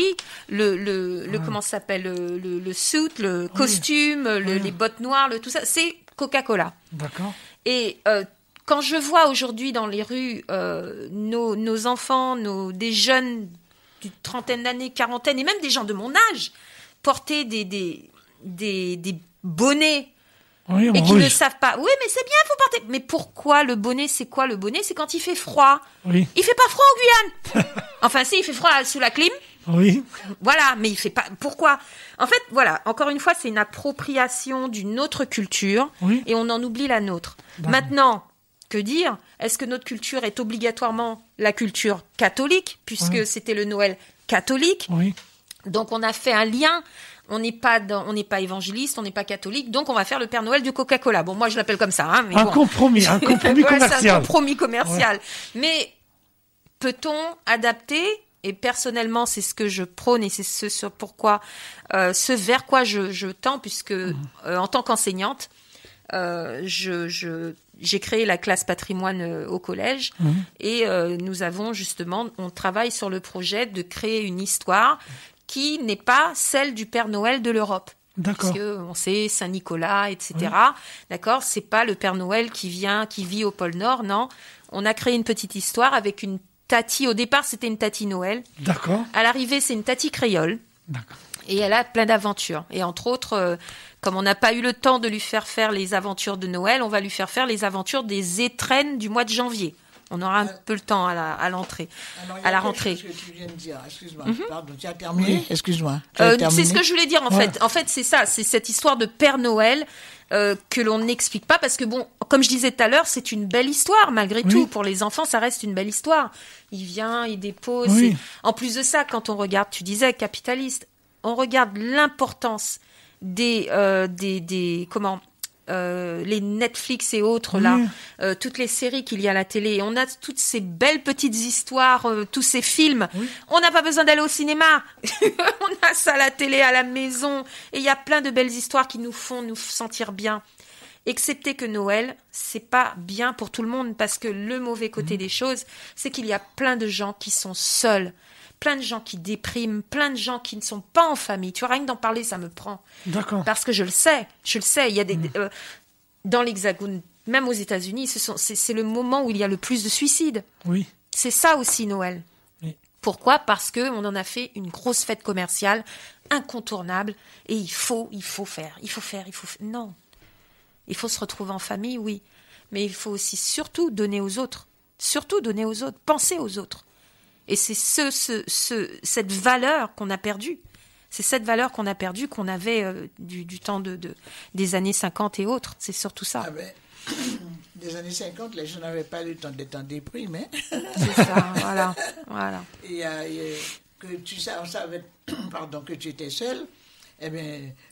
le, comment s'appelle, le, le, le suit, le costume, le- les bottes noires, le tout ça, c'est Coca-Cola. D'accord. Et euh, quand je vois aujourd'hui dans les rues euh, nos, nos enfants, nos, des jeunes d'une trentaine d'années, quarantaine, et même des gens de mon âge, porter des, des, des, des bonnets Oui, et qui ne savent pas. Oui, mais c'est bien, il faut porter. Mais pourquoi le bonnet C'est quoi le bonnet? C'est quand il fait froid. Oui, Il fait pas froid en Guyane. enfin, si, il fait froid sous la clim. oui, Voilà, mais il fait pas. Pourquoi? En fait, voilà. Encore une fois, c'est une appropriation d'une autre culture Oui. et on en oublie la nôtre. D'accord. Maintenant, que dire? Est-ce que notre culture est obligatoirement la culture catholique, puisque Oui. c'était le Noël catholique? Oui. Donc, on a fait un lien. On n'est pas dans- on n'est pas évangéliste, on n'est pas catholique, donc on va faire le Père Noël du Coca-Cola. Bon, moi je l'appelle comme ça, hein, mais Un bon. compromis, un compromis C'est un commercial. compromis commercial. Mais peut-on adapter Et personnellement, c'est ce que je prône et c'est ce sur pourquoi, euh, ce vers quoi je, je tends, puisque Mmh. euh, en tant qu'enseignante, euh, je, je- j'ai créé la classe patrimoine au collège Mmh. et euh, nous avons justement, on travaille sur le projet de créer une histoire qui n'est pas celle du Père Noël de l'Europe. D'accord. Parce que on sait Saint Nicolas, etc. D'accord, c'est pas le Père Noël qui vient, qui vit au pôle Nord, non. On a créé une petite histoire avec une tati. Au départ, c'était une tati Noël. D'accord. À l'arrivée, c'est une tati créole. D'accord. Et elle a plein d'aventures. Et entre autres, euh, comme on n'a pas eu le temps de lui faire faire les aventures de Noël, on va lui faire faire les aventures des étrennes du mois de janvier. On aura un peu le temps à la- à l'entrée. Alors, À la rentrée. chose que tu viens de dire. Excuse-moi. Pardon, tu as terminé Excuse-moi. Tu Euh, c'est ce que je voulais dire en fait. En fait, c'est ça, c'est cette histoire de Père Noël euh, que l'on n'explique pas parce que bon, comme je disais tout à l'heure, c'est une belle histoire malgré Oui. tout. Pour les enfants, ça reste une belle histoire. Il vient, il dépose. Oui. et- En plus de ça, quand on regarde, tu disais capitaliste, on regarde l'importance des euh, des des comment euh, les Netflix et autres là, euh, toutes les séries qu'il y a à la télé. Et on a toutes ces belles petites histoires, euh, tous ces films. Oui. On n'a pas besoin d'aller au cinéma. on a ça à la télé, à la maison. Et il y a plein de belles histoires qui nous font nous sentir bien. Excepté que Noël, c'est pas bien pour tout le monde parce que le mauvais côté Mmh. des choses, c'est qu'il y a plein de gens qui sont seuls, plein de gens qui dépriment, plein de gens qui ne sont pas en famille. Tu vois, rien que d'en parler, ça me prend. D'accord. Parce que je le sais, je le sais. Il y a Mmh. des euh, dans l'Hexagone, même aux États-Unis, ce sont c'est c'est le moment où il y a le plus de suicides. Oui. C'est ça aussi Noël. Oui. Pourquoi? Parce que on en a fait une grosse fête commerciale incontournable et il faut, il faut faire, il faut faire, il faut. fa- Non, il faut se retrouver en famille, oui, mais il faut aussi surtout donner aux autres, surtout donner aux autres, penser aux autres. Et c'est ce, ce, ce, cette valeur qu'on a perdue. C'est cette valeur qu'on a perdue, qu'on avait euh, du, du temps de, de, des années 50 et autres. C'est surtout ça. Ah ben, des années 50, les gens n'avaient pas le temps d'être en déprime. Hein? C'est ça, voilà. voilà. Et, euh, que tu on savait pardon, que tu étais seule. Eh bien,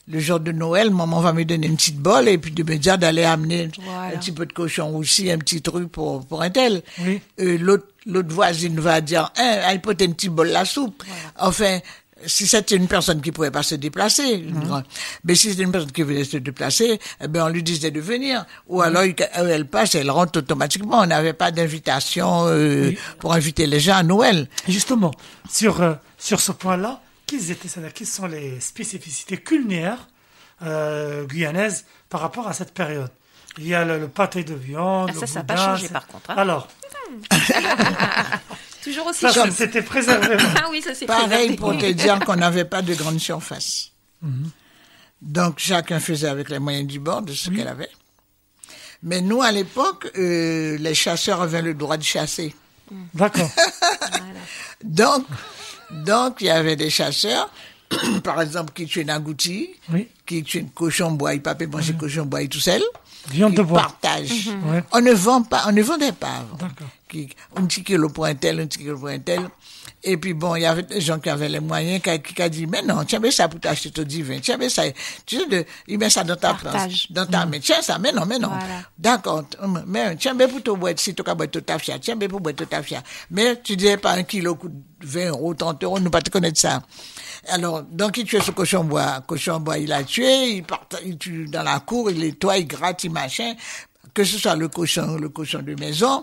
le jour de Noël, maman va me donner une petite bol et puis de me dire d'aller amener Voilà. un petit peu de cochon aussi, un petit truc pour, pour un tel. Oui. Euh, l'autre, l'autre voisine va dire, hein, elle peut un petit bol la soupe. Enfin, si c'était une personne qui pouvait pas se déplacer, une grande- mais si c'était une personne qui voulait se déplacer, eh ben on lui disait de venir. Ou alors il- euh, elle passe, elle rentre automatiquement. On n'avait pas d'invitation euh, pour inviter les gens à Noël. Justement, sur, euh, sur ce point-là, quelles étaient, c'est-à-dire, quelles sont les spécificités culinaires euh, guyanaises par rapport à cette période Il y a le, le pâté de viande. Ah, le ça, ça a pas changé, par contre, hein. Alors, Toujours aussi ça, c'était préservé. Ah oui, ça c'est Pareil préservé. pour te dire qu'on n'avait pas de grande surface. Donc chacun faisait avec les moyens du bord de ce qu'elle avait. Mais nous, à l'époque, euh, les chasseurs avaient le droit de chasser. D'accord. Donc, donc il y avait des chasseurs, par exemple, qui tuaient un agouti, Oui. qui tuaient un cochon bois, il pas manger cochon bois tout seul. Viande de bois. Partage. Ouais. On ne vend pas, on ne vendait pas avant. D'accord. Qui, un petit kilo pour un tel, un petit kilo pour un tel. Et puis bon, il y avait des gens qui avaient les moyens, qui, qui, qui a dit, mais non, tiens, mais ça pour t'acheter ton divin, tiens, mais ça, tu sais, de, il met ça dans ta place, dans ta main, tiens ça, mais non, mais non. Voilà. D'accord, hum, mais tiens, mais pour te boire, si tu as tout à fait, tiens, mais pour tout à fait. Mais tu disais pas un kilo coûte 20 euros, 30 euros, nous pas te connaître ça. Alors, donc il tue ce cochon bois, cochon bois, il a tué, il part, il tue dans la cour, il nettoie, il gratte, il machin, que ce soit le cochon, le cochon de maison,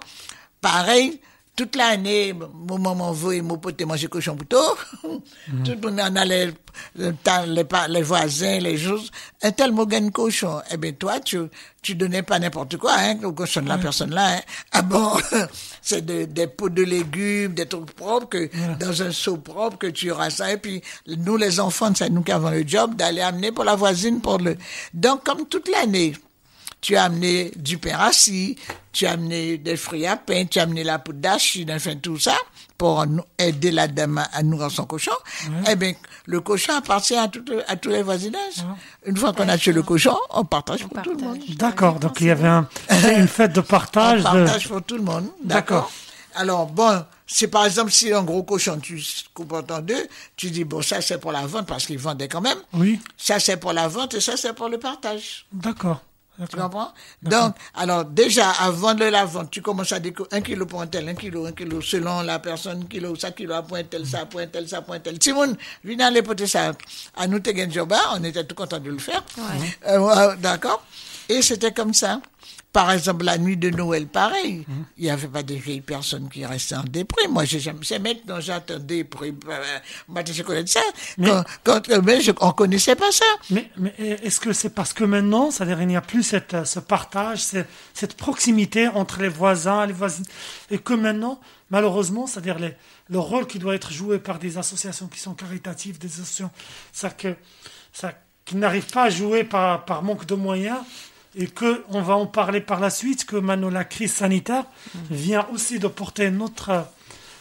pareil, toute l'année, mon maman veut et mon pote manger cochon plutôt. Tout le monde en allait, les, les voisins, les choses. Un tel mot gagne cochon. Eh bien, toi, tu, tu donnais pas n'importe quoi, hein, au cochon de la personne là, hein. Ah bon, c'est de- des pots de légumes, des trucs propres que, dans un seau propre que tu auras ça. Et puis, nous, les enfants, c'est nous qui avons le job d'aller amener pour la voisine pour le, donc, comme toute l'année, tu as amené du pain rassis, tu as amené des fruits à pain, tu as amené la poudre d'arachide, enfin tout ça, pour aider la dame à- nourrir son cochon. Eh bien, le cochon appartient à, tout- à tous les voisinages. Une fois qu'on a tué le cochon, on partage On pour tout le monde. D'accord, donc il y avait un, une fête de partage. On de- partage pour tout le monde. D'accord. D'accord. Alors, bon, c'est par exemple, si un gros cochon, tu coupes en deux, tu dis, bon, ça c'est pour la vente, parce qu'ils vendaient quand même. Oui, Ça c'est pour la vente et ça c'est pour le partage. d'accord. Tu comprends? Donc, alors déjà, avant de la vente, tu commences à découper un kilo pour un tel, un kilo, un kilo, selon la personne, kilo, ça kilo, à point tel, ça, point tel, ça, point tel. Simon, viens aller porter ça à nous, on était tout content de le faire. Ouais. Euh, D'accord Et c'était comme ça. Par exemple, la nuit de Noël, pareil. Il n'y avait pas de vieilles personnes qui restaient en déprime. Moi, j'ai jamais, c'est maintenant, déprime. Euh, moi, je connais ça. Quand, quand, euh, mais je, on connaissait pas ça. Mais, mais est-ce que c'est parce que maintenant, c'est-à-dire il n'y a plus cette, euh, ce partage, ce- cette proximité entre les voisins, les voisines, et que maintenant, malheureusement, c'est-à-dire les- le rôle qui doit être joué par des associations qui sont caritatives, des associations, ça que, ça, qui n'arrivent pas à jouer par, par manque de moyens, et que on va en parler par la suite, que maintenant la crise sanitaire vient aussi de porter notre,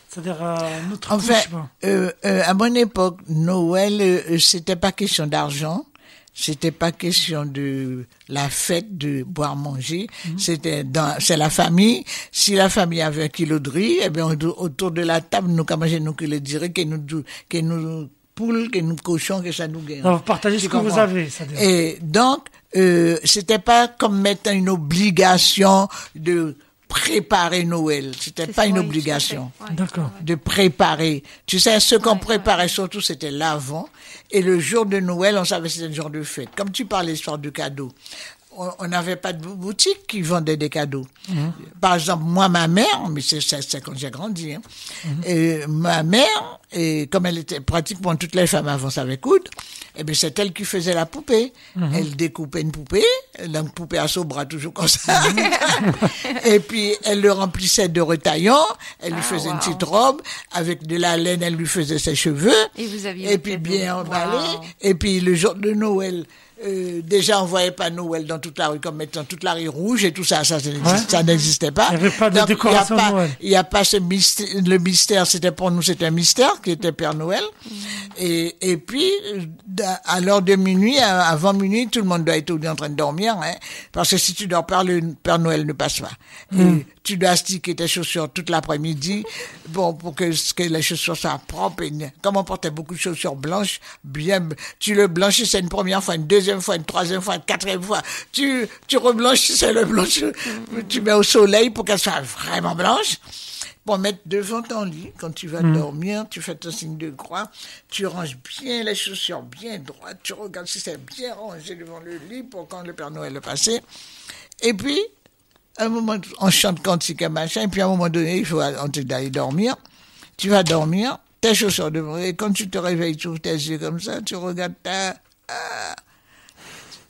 c'est-à-dire euh, notre Enfin, euh, euh, à mon époque, Noël, euh, c'était pas question d'argent. C'était pas question de la fête, de boire, manger. C'était dans, c'est la famille. Si la famille avait un kilo de riz, eh bien, autour autour de la table, nous, manger, nous, qui le dirait, que nous, que nous, poules, que nous, cochons, que ça nous gagne. Alors, partagez ce que vous avez. Et donc, euh, c'était pas comme mettre une obligation de préparer Noël. C'était pas une obligation. Ouais. D'accord. de préparer. Tu sais, ce qu'on Ouais, préparait surtout, c'était l'avant. Et le jour de Noël, on savait que c'était le jour de fête. Comme tu parlais l'histoire de cadeaux. On n'avait pas de bou- boutique qui vendait des cadeaux. Par exemple, moi, ma mère, mais c'est quand j'ai grandi, hein, et ma mère, et comme elle était pratiquement toutes les femmes avant savaient coudre, eh bien, c'est elle qui faisait la poupée. Elle découpait une poupée, la poupée à son bras toujours comme ça. et puis, elle le remplissait de retaillants, elle lui Ah, faisait une petite robe, avec de la laine, elle lui faisait ses cheveux. Et vous aviez Et puis bien emballé. Wow. Et puis le jour de Noël, euh, déjà on voyait pas Noël dans toute la rue comme maintenant toute la rue rouge et tout ça, ça, ça n'existe- Ouais. ça n'existait pas. Il y avait pas de Donc, décoration y a pas- Noël. Il n'y a pas ce mystère, le mystère, c'était pour nous, c'était un mystère qui était Père Noël. Mm. Et, et puis, euh, à l'heure de minuit, avant minuit, tout le monde doit être en train de dormir, hein, parce que si tu dors pas, le Père Noël ne passe pas. Et tu dois sticker tes chaussures toute l'après-midi, bon, pour que, que les chaussures soient propres. Et, comme on portait beaucoup de chaussures blanches, bien, tu le blanchissais une première fois, une deuxième fois, une troisième fois, une quatrième fois. Tu, tu reblanchissais le blanche, tu mets au soleil pour qu'elle soit vraiment blanche. Pour mettre devant ton lit, quand tu vas dormir, tu fais ton signe de croix, tu ranges bien les chaussures bien droites, tu regardes si c'est bien rangé devant le lit pour quand le Père Noël est passé. Et puis, à un moment, on chante cantique et machin, et puis à un moment donné, il faut d'aller dormir. Tu vas dormir, tes chaussures devant, et quand tu te réveilles, tu ouvres tes yeux comme ça, tu regardes ta, ah,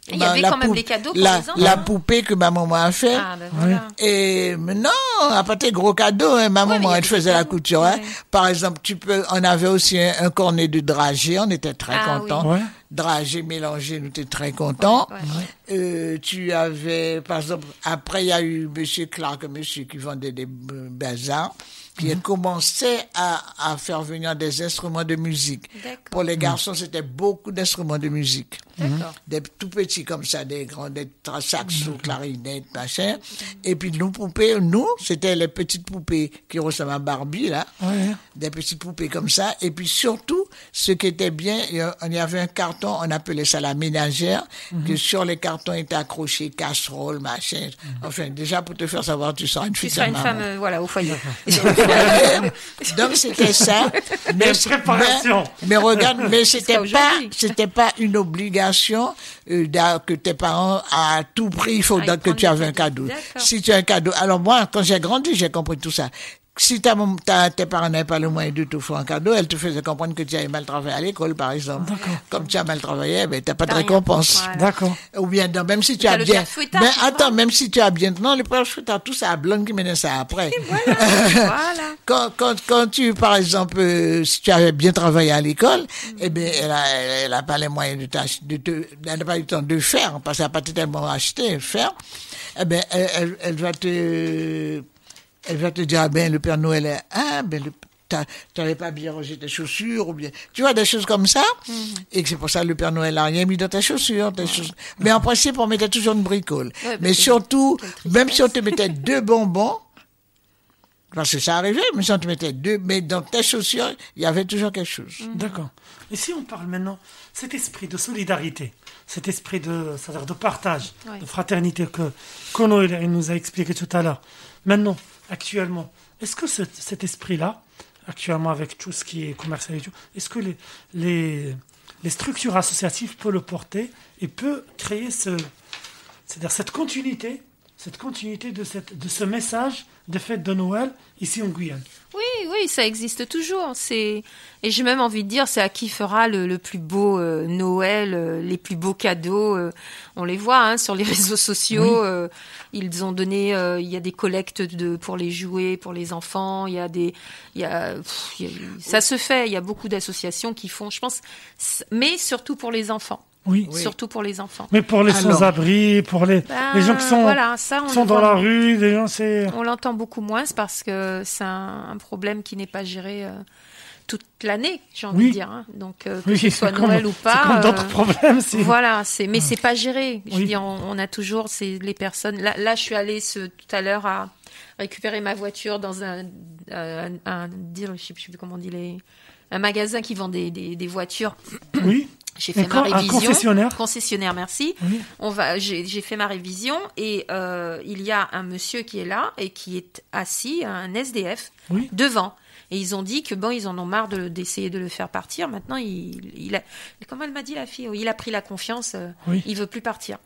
Il y bah, avait quand même des cadeaux pour la, enfants. la poupée que ma maman a fait. Ah, ben voilà. Et mais non, à part tes gros cadeaux, hein, ma Ouais, maman, elle des faisait la couture. Hein. ouais. Par exemple, tu peux, on avait aussi un, un cornet de dragée, on était très Ah, contents. oui. Ouais. Dragée mélangée, nous étions très contents. Ouais, ouais. Euh, tu avais, par exemple, après il y a eu Monsieur Clark, monsieur qui vendait des bazars, qui Mhm. a commencé à, à faire venir des instruments de musique. Pour les garçons, c'était beaucoup d'instruments de musique D'accord. des tout petits comme ça, des grands, des saxos, clarinettes, machin. Et puis nos poupées, nous, c'était les petites poupées qui ressemblent à Barbie, là. Ouais. Des petites poupées comme ça. Et puis surtout, ce qui était bien, il y avait un carton, on appelait ça la ménagère, que sur les cartons étaient accrochés casseroles, machin. Enfin, déjà pour te faire savoir, tu seras une Tu fille seras de une maman. femme, euh, voilà, au foyer. Donc c'était ça. Mais, préparation. mais, mais regarde, mais c'était pas, c'était pas une obligation euh, que tes parents à tout prix il faut Ah, donc que tu avais un cadeau. Si tu as un cadeau, alors moi quand j'ai grandi j'ai compris tout ça. Si ta, tes parents n'avaient pas le moyen de t'offrir un cadeau, elle te faisait comprendre que tu avais mal travaillé à l'école, par exemple. D'accord. Comme tu as mal travaillé, ben, t'as pas de récompense. Voilà. D'accord. Ou bien, non, même si tu as le bien. Ben, vois. attends, même si tu as bien. Non, le père fouettard, tout ça, à blonde qui menait ça après. voilà. Quand, quand, quand tu, par exemple, euh, si tu avais bien travaillé à l'école, eh bien, elle a, elle, elle a pas les moyens de de te, elle n'a pas eu le temps de faire, parce qu'elle n'a pas tellement acheté, faire. Eh bien, elle, elle, elle va te, elle va te dire, ah ben, le Père Noël est, ah, ben, le, t'as- t'avais pas bien rangé tes chaussures, ou bien, tu vois, des choses comme ça. Et que c'est pour ça que le Père Noël n'a rien mis dans tes chaussures, tes choses. Mais en principe, on mettait toujours une bricole. Ouais, Mais surtout, même si on te mettait deux bonbons, parce que ça arrivait, mais si on te mettait deux, mais dans tes chaussures, il y avait toujours quelque chose. D'accord. Et si on parle maintenant, cet esprit de solidarité, cet esprit de, c'est-à-dire de partage, Ouais. de fraternité que Kono nous a expliqué tout à l'heure, maintenant, actuellement, est-ce que ce- cet esprit-là, actuellement avec tout ce qui est commercial et tout, est-ce que les, les, structures associatives peuvent le porter et peut créer ce, c'est-à-dire cette continuité, cette continuité de, cette, de ce message de fête de Noël ici en Guyane? Oui, oui, ça existe toujours. C'est et j'ai même envie de dire, c'est à qui fera le, le plus beau euh, Noël, euh, les plus beaux cadeaux. euh, on les voit hein, sur les réseaux sociaux. ils ont donné, il y a des collectes de pour les jouets, pour les enfants. Il y a des, il y a, pff, il y a- ça se fait. Il y a beaucoup d'associations qui font, je pense, mais surtout pour les enfants. Oui. Surtout pour les enfants. Mais pour les sans-abri, pour les, Ben, les gens qui sont, voilà, ça, on sont le dans la rue, les gens, c'est. On l'entend beaucoup moins, c'est parce que c'est un, un problème qui n'est pas géré euh, toute l'année, j'ai envie Oui. de dire. hein. Donc, euh, que Oui, ce soit comme- Noël ou c'est pas. comme d'autres euh, problèmes. c'est- Voilà, c'est mais c'est pas géré. Je Oui. dire, on, on a toujours c'est les personnes. Là, là, je suis allée ce, tout à l'heure à récupérer ma voiture dans un un, un dealership, je sais plus comment on dit les un magasin qui vend des, des, des voitures. Oui, J'ai Un fait ma un révision. concessionnaire. Concessionnaire, merci. oui, On va, j'ai fait ma révision et euh, il y a un monsieur qui est là et qui est assis, un SDF, Oui. devant. Et ils ont dit que bon, ils en ont marre de- d'essayer de, le faire partir. Maintenant, il, il a, comment elle m'a dit la fille, il a pris la confiance. euh, Oui. Il veut plus partir.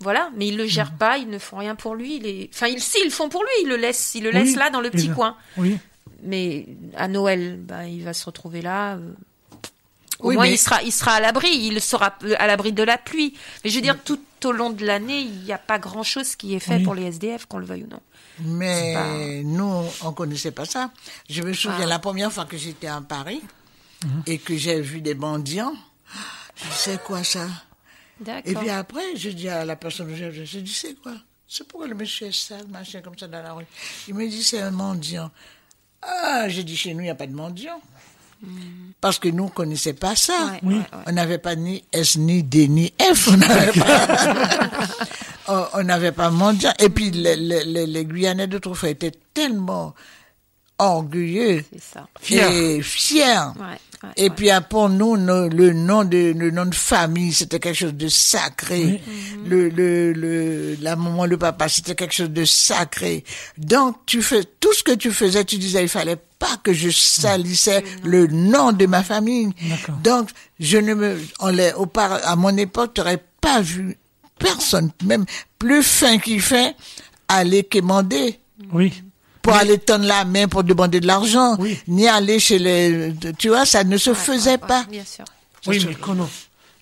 Voilà, mais ils le gèrent pas, ils ne font rien pour lui. Il est... Enfin, ils, si, ils le font pour lui, ils le laissent, ils le laissent là dans le petit coin. oui. Mais à Noël, bah, il va se retrouver là. euh, Au Oui, moins, mais- il sera, il sera à l'abri. Il sera à l'abri de la pluie. Mais je veux dire, tout au long de l'année, il n'y a pas grand-chose qui est fait Oui. pour les SDF, qu'on le veuille ou non. Mais nous, on connaissait pas ça. Je me souviens Ah. la première fois que j'étais à Paris et que j'ai vu des mendiants. Je c'est quoi ça? Et puis après, je dis à la personne, je, je dis, c'est quoi? C'est pourquoi le monsieur est sale, machin, comme ça dans la rue Il me dit, c'est un mendiant. Ah, j'ai dit, chez nous, il n'y a pas de mendiant. Parce que nous, on ne connaissait pas ça. Ouais, ouais, ouais. On n'avait pas ni S, ni D, ni F. On n'avait pas, on- n'avait pas mendiant. Et puis, les, les, les, les Guyanais d'autrefois étaient tellement orgueilleux. Fiers. et fiers. Ouais, ouais, Et ouais. puis pour nous, no- le nom de le nom de famille, c'était quelque chose de sacré. Le, le le la maman, le papa, c'était quelque chose de sacré. Donc tu fais tout ce que tu faisais, tu disais il fallait pas que je salissais le nom de ma famille. Donc je ne me on les à mon époque, tu n'aurais pas vu personne, même plus fin qu'il fait, aller quémander Oui. pour aller tendre la main pour demander de l'argent, Oui. ni aller chez les... Tu vois, ça ne se Ouais, faisait pas. Bien sûr. Oui, mais Kono,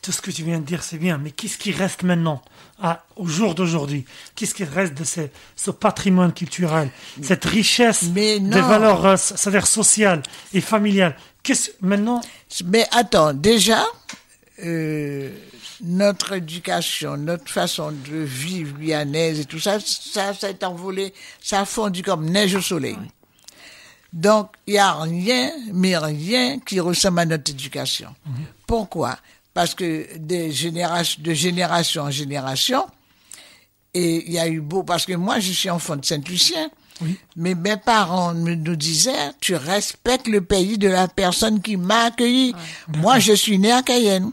tout ce que tu viens de dire, c'est bien. Mais qu'est-ce qui reste maintenant, à, au jour d'aujourd'hui? Qu'est-ce qui reste de ce, ce patrimoine culturel, cette richesse Mais des valeurs, euh, c'est-à-dire sociales et familiales? Qu'est-ce maintenant? Mais attends, déjà, euh, notre éducation, notre façon de vivre guyanaise et tout ça, ça s'est envolé, ça a fondu comme neige au soleil. Donc, il n'y a rien, mais rien qui ressemble à notre éducation. Pourquoi? Parce que des générations, de génération en génération, et il y a eu beau, parce que moi, je suis enfant de Saint-Lucien, Oui. mais mes parents me, nous disaient, tu respectes le pays de la personne qui m'a accueilli. Moi, je suis né à Cayenne.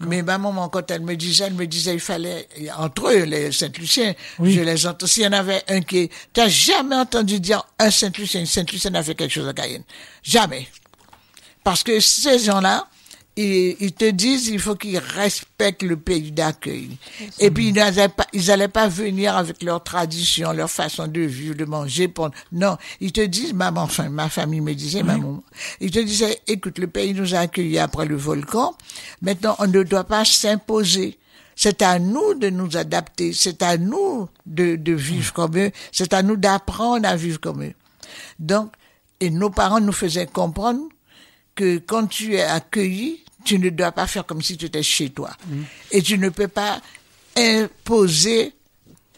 Mais ma maman, quand elle me disait, elle me disait, il fallait, entre eux, les Saint-Luciens, Oui. je les entends. S'il y en avait un qui, t'as jamais entendu dire un Saint-Lucien, une Saint-Lucien a fait quelque chose à Cayenne. Jamais. Parce que ces gens-là, ils, ils te disent il faut qu'ils respectent le pays d'accueil. Et puis ils n'allaient pas, ils allaient pas venir avec leur tradition, leur façon de vivre, de manger. Pour... Non, ils te disent, maman, enfin ma famille me disait, maman, ils te disaient, écoute, le pays nous a accueillis après le volcan. Maintenant, on ne doit pas s'imposer. C'est à nous de nous adapter, c'est à nous de, de vivre comme eux, c'est à nous d'apprendre à vivre comme eux. Donc, et nos parents nous faisaient comprendre que quand tu es accueilli, tu ne dois pas faire comme si tu étais chez toi. Et tu ne peux pas imposer,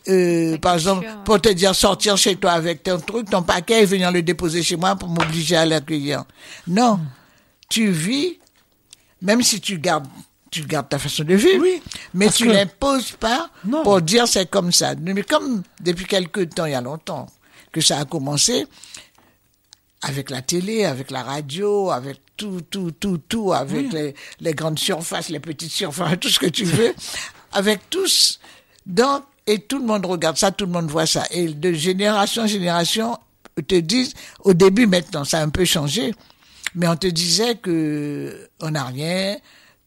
euh, par exemple, ouais. pour te dire sortir chez toi avec ton truc, ton paquet et venir le déposer chez moi pour m'obliger à l'accueillir. Non. Tu vis, même si tu gardes, tu gardes ta façon de vivre, Oui, mais tu que- n'imposes pas Non. pour dire c'est comme ça. Mais comme depuis quelque temps, il y a longtemps que ça a commencé, avec la télé, avec la radio, avec tout, tout, tout, tout, avec les, les grandes surfaces, les petites surfaces, tout ce que tu veux, avec tous. Donc, et tout le monde regarde ça, tout le monde voit ça. Et de génération en génération, te disent, au début maintenant, ça a un peu changé, mais on te disait que on n'a rien,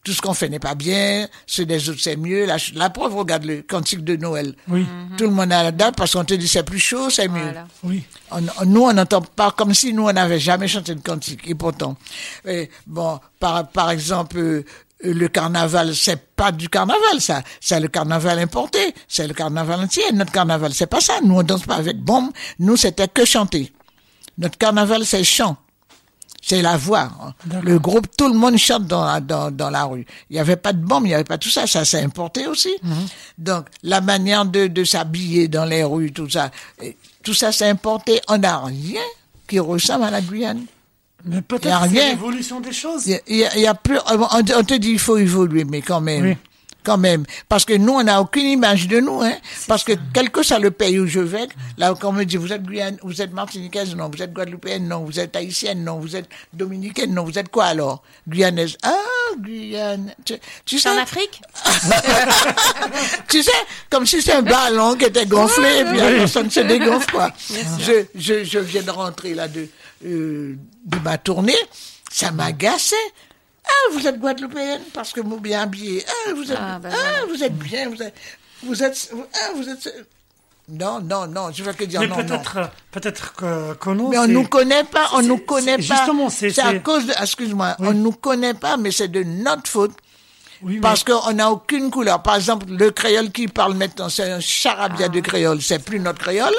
tout ce qu'on fait n'est pas bien, ceux des autres c'est mieux. La, la preuve, regarde le cantique de Noël. Oui, Tout le monde a la date parce qu'on te dit c'est plus chaud, c'est mieux. Voilà. oui. On- on- nous, on n'entend pas comme si nous, on n'avait jamais chanté de cantique. Et pourtant, euh, bon, par, par exemple, euh, le carnaval, c'est pas du carnaval, ça. C'est le carnaval importé. C'est le carnaval entier. Notre carnaval, c'est pas ça. Nous, on danse pas avec bombe. Nous, c'était que chanter. Notre carnaval, c'est chant. C'est la voix. hein. Le groupe, tout le monde chante dans, la- dans, dans la rue. Il n'y avait pas de bombe, il n'y avait pas tout ça. Ça s'est importé aussi. Donc, la manière de, de s'habiller dans les rues, tout ça, tout ça s'est importé. On n'a rien qui ressemble à la Guyane. Mais peut-être c'est l'évolution des choses. Il y a, il y a- plus, on on te dit il faut évoluer, mais quand même. Oui. Quand même. Parce que nous, on n'a aucune image de nous, hein. Parce que quel que soit le pays où je vais, là, quand on me dit, vous êtes Guyane, vous êtes Martiniquaise, non, vous êtes Guadeloupéenne, non, vous êtes Haïtienne, non, vous êtes Dominicaine, non, vous êtes quoi alors? Guyanaise. Ah, Guyane. Tu, tu C'est en sais, Afrique? Tu sais, comme si c'était un ballon qui était gonflé, et puis alors, ça ne se dégonfle pas. Je, je, je viens de rentrer là de, euh, de ma tournée, ça m'agaçait. Ah, vous êtes guadeloupéenne parce que vous bien habillé. Ah, vous êtes, Ah, ah, ben voilà. vous êtes bien, vous êtes, vous êtes, ah, vous êtes, non, non, non, je vais que dire Mais non, non. peut-être, peut-être que, Mais on nous connaît pas, on c'est- nous connaît c'est- pas. justement, c'est- à cause de, excuse-moi, on nous connaît pas, mais c'est de notre faute. Oui, mais- Parce qu'on n'a aucune couleur. Par exemple, le créole qui parle maintenant, c'est un charabia Ah. de créole. C'est plus notre créole.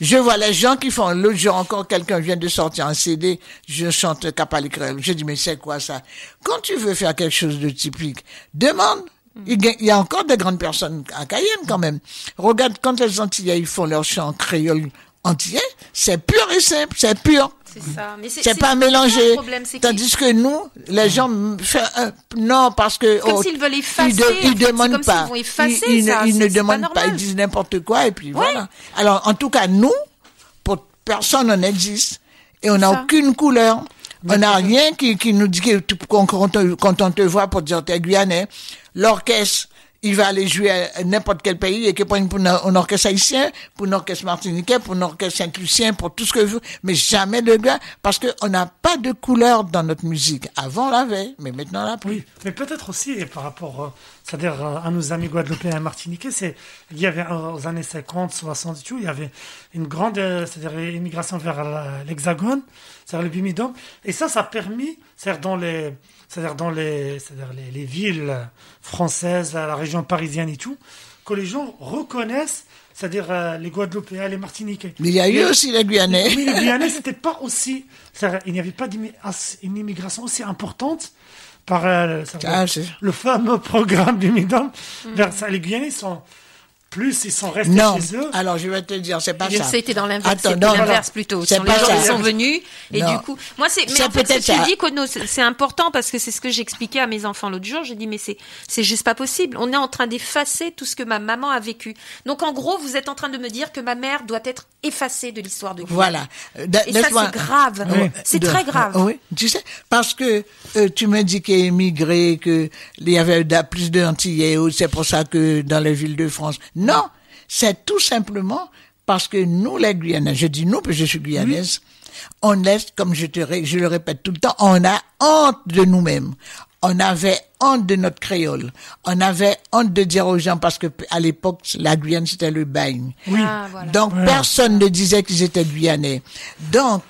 Je vois les gens qui font, l'autre jour encore, quelqu'un vient de sortir un CD, je chante Capali créole. Je dis, mais c'est quoi ça? Quand tu veux faire quelque chose de typique, demande. Il y a- encore des grandes personnes à Cayenne quand même. Regarde, quand les Antillais ils font leur chant créole entier, c'est pur et simple, c'est pur. C'est ça. Mais c'est C'est pas mélangé. problème, Tandis que nous, les gens non parce que comme oh, s'ils veulent effacer, Ils, de- en fait. Demandent comme pas. s'ils vont effacer ils, ça. ne, ils C'est- ne c'est pas demandent pas. Ils disent n'importe quoi et puis voilà. Alors en tout cas nous, pour personne on existe et on n'a aucune couleur. On n'a rien qui, qui nous dit qu'on- quand, on- quand on te voit pour dire t'es guyanais. L'orchestre, il va aller jouer à n'importe quel pays et prend pour un, orchestre haïtien, pour un orchestre martiniquais, pour un orchestre saint-lucien, pour tout ce que vous, mais jamais de gars, parce qu'on n'a pas de couleur dans notre musique. Avant on l'avait, mais maintenant on l'a plus. Oui, mais peut-être aussi par rapport, euh, c'est-à-dire euh, à nos amis guadeloupéens et martiniquais, c'est il y avait euh, aux années 50, 60 et tout, il y avait une grande, c'est-à-dire immigration vers l'Hexagone, c'est-à-dire le Bimidum, et ça, ça a permis, c'est-à-dire dans les, c'est-à-dire dans les, c'est-à-dire les, les villes françaises, la région parisienne et tout, que les gens reconnaissent, c'est-à-dire euh, les Guadeloupéens, les Martiniquais. Mais il y a eu Mais- aussi les Guyanais. oui, les Guyanais, c'était pas aussi. c'est-à-dire, Il n'y avait pas une immigration aussi importante par euh, Ah, le fameux programme du Midom. Vers ça, les Guyanais, sont plus, ils sont restés Non. chez eux. Alors, je vais te dire, c'est pas ça. C'était dans l'inverse, plutôt. C'est pas les gens ça. qui sont venus et Non. du coup, moi c'est mais en fait ce peut-être que tu dis Kono, c'est c'est important parce que c'est ce que j'expliquais à mes enfants l'autre jour, je dis mais c'est c'est juste pas possible. On est en train d'effacer tout ce que ma maman a vécu. Donc en gros, vous êtes en train de me dire que ma mère doit être effacée de l'histoire de. Voilà. Euh, Et ça c'est grave. Oui. C'est très grave. Oui, tu sais, parce que euh, tu me dis qu'il est émigré, que il y avait plus d'Antillais, c'est pour ça que dans les villes de France. Non, c'est tout simplement parce que nous, les Guyanais, je dis nous, parce que je suis guyanaise, On est, comme je te, ré- je le répète tout le temps, on a honte de nous-mêmes. On avait honte de notre créole. On avait honte de dire aux gens parce que à l'époque, la Guyane c'était le bagne. Ah, voilà. Donc personne ne disait qu'ils étaient guyanais. Donc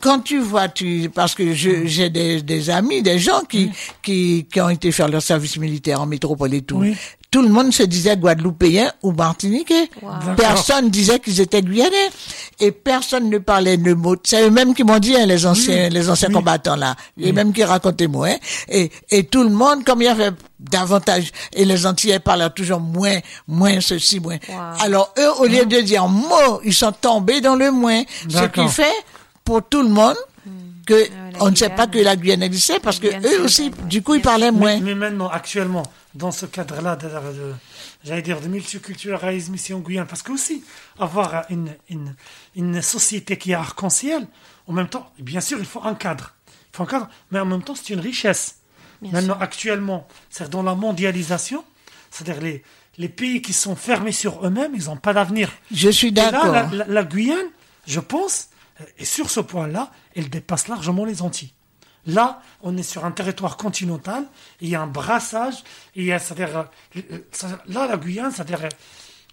quand tu vois, tu parce que je- j'ai des, des amis, des gens qui, qui qui ont été faire leur service militaire en métropole et tout. Oui. Tout le monde se disait guadeloupéen ou martiniquais. Wow. Personne disait qu'ils étaient guyanais et personne ne parlait de mots. C'est eux-mêmes qui m'ont dit hein, les anciens les anciens combattants là, et même qui racontaient moi. Hein, et et tout le monde comme il y avait davantage et les Antillais parlaient toujours moins moins ceci moins. Wow. Alors eux au lieu de dire mot, ils sont tombés dans le moins. Ce qui fait pour tout le monde que la on ne sait pas que la Guyane existait parce que Guyane, eux aussi, du coup, ils parlaient moins. Mais, mais maintenant, actuellement, dans ce cadre-là, de, de- j'allais dire de multiculturalisme ici en Guyane, parce que aussi, avoir une, une, une société qui est arc-en-ciel, en même temps, bien sûr, il faut un cadre. Il faut un cadre, mais en même temps, c'est une richesse. Bien maintenant, actuellement, c'est dans la mondialisation, c'est-à-dire les, les pays qui sont fermés sur eux-mêmes, ils n'ont pas d'avenir. Je suis Et là, d'accord. la, la- la Guyane, je pense, et sur ce point-là, elle dépasse largement les Antilles. Là, on est sur un territoire continental, il y a un brassage, il y a, c'est-à-dire, euh, euh, là, la Guyane, c'est-à-dire,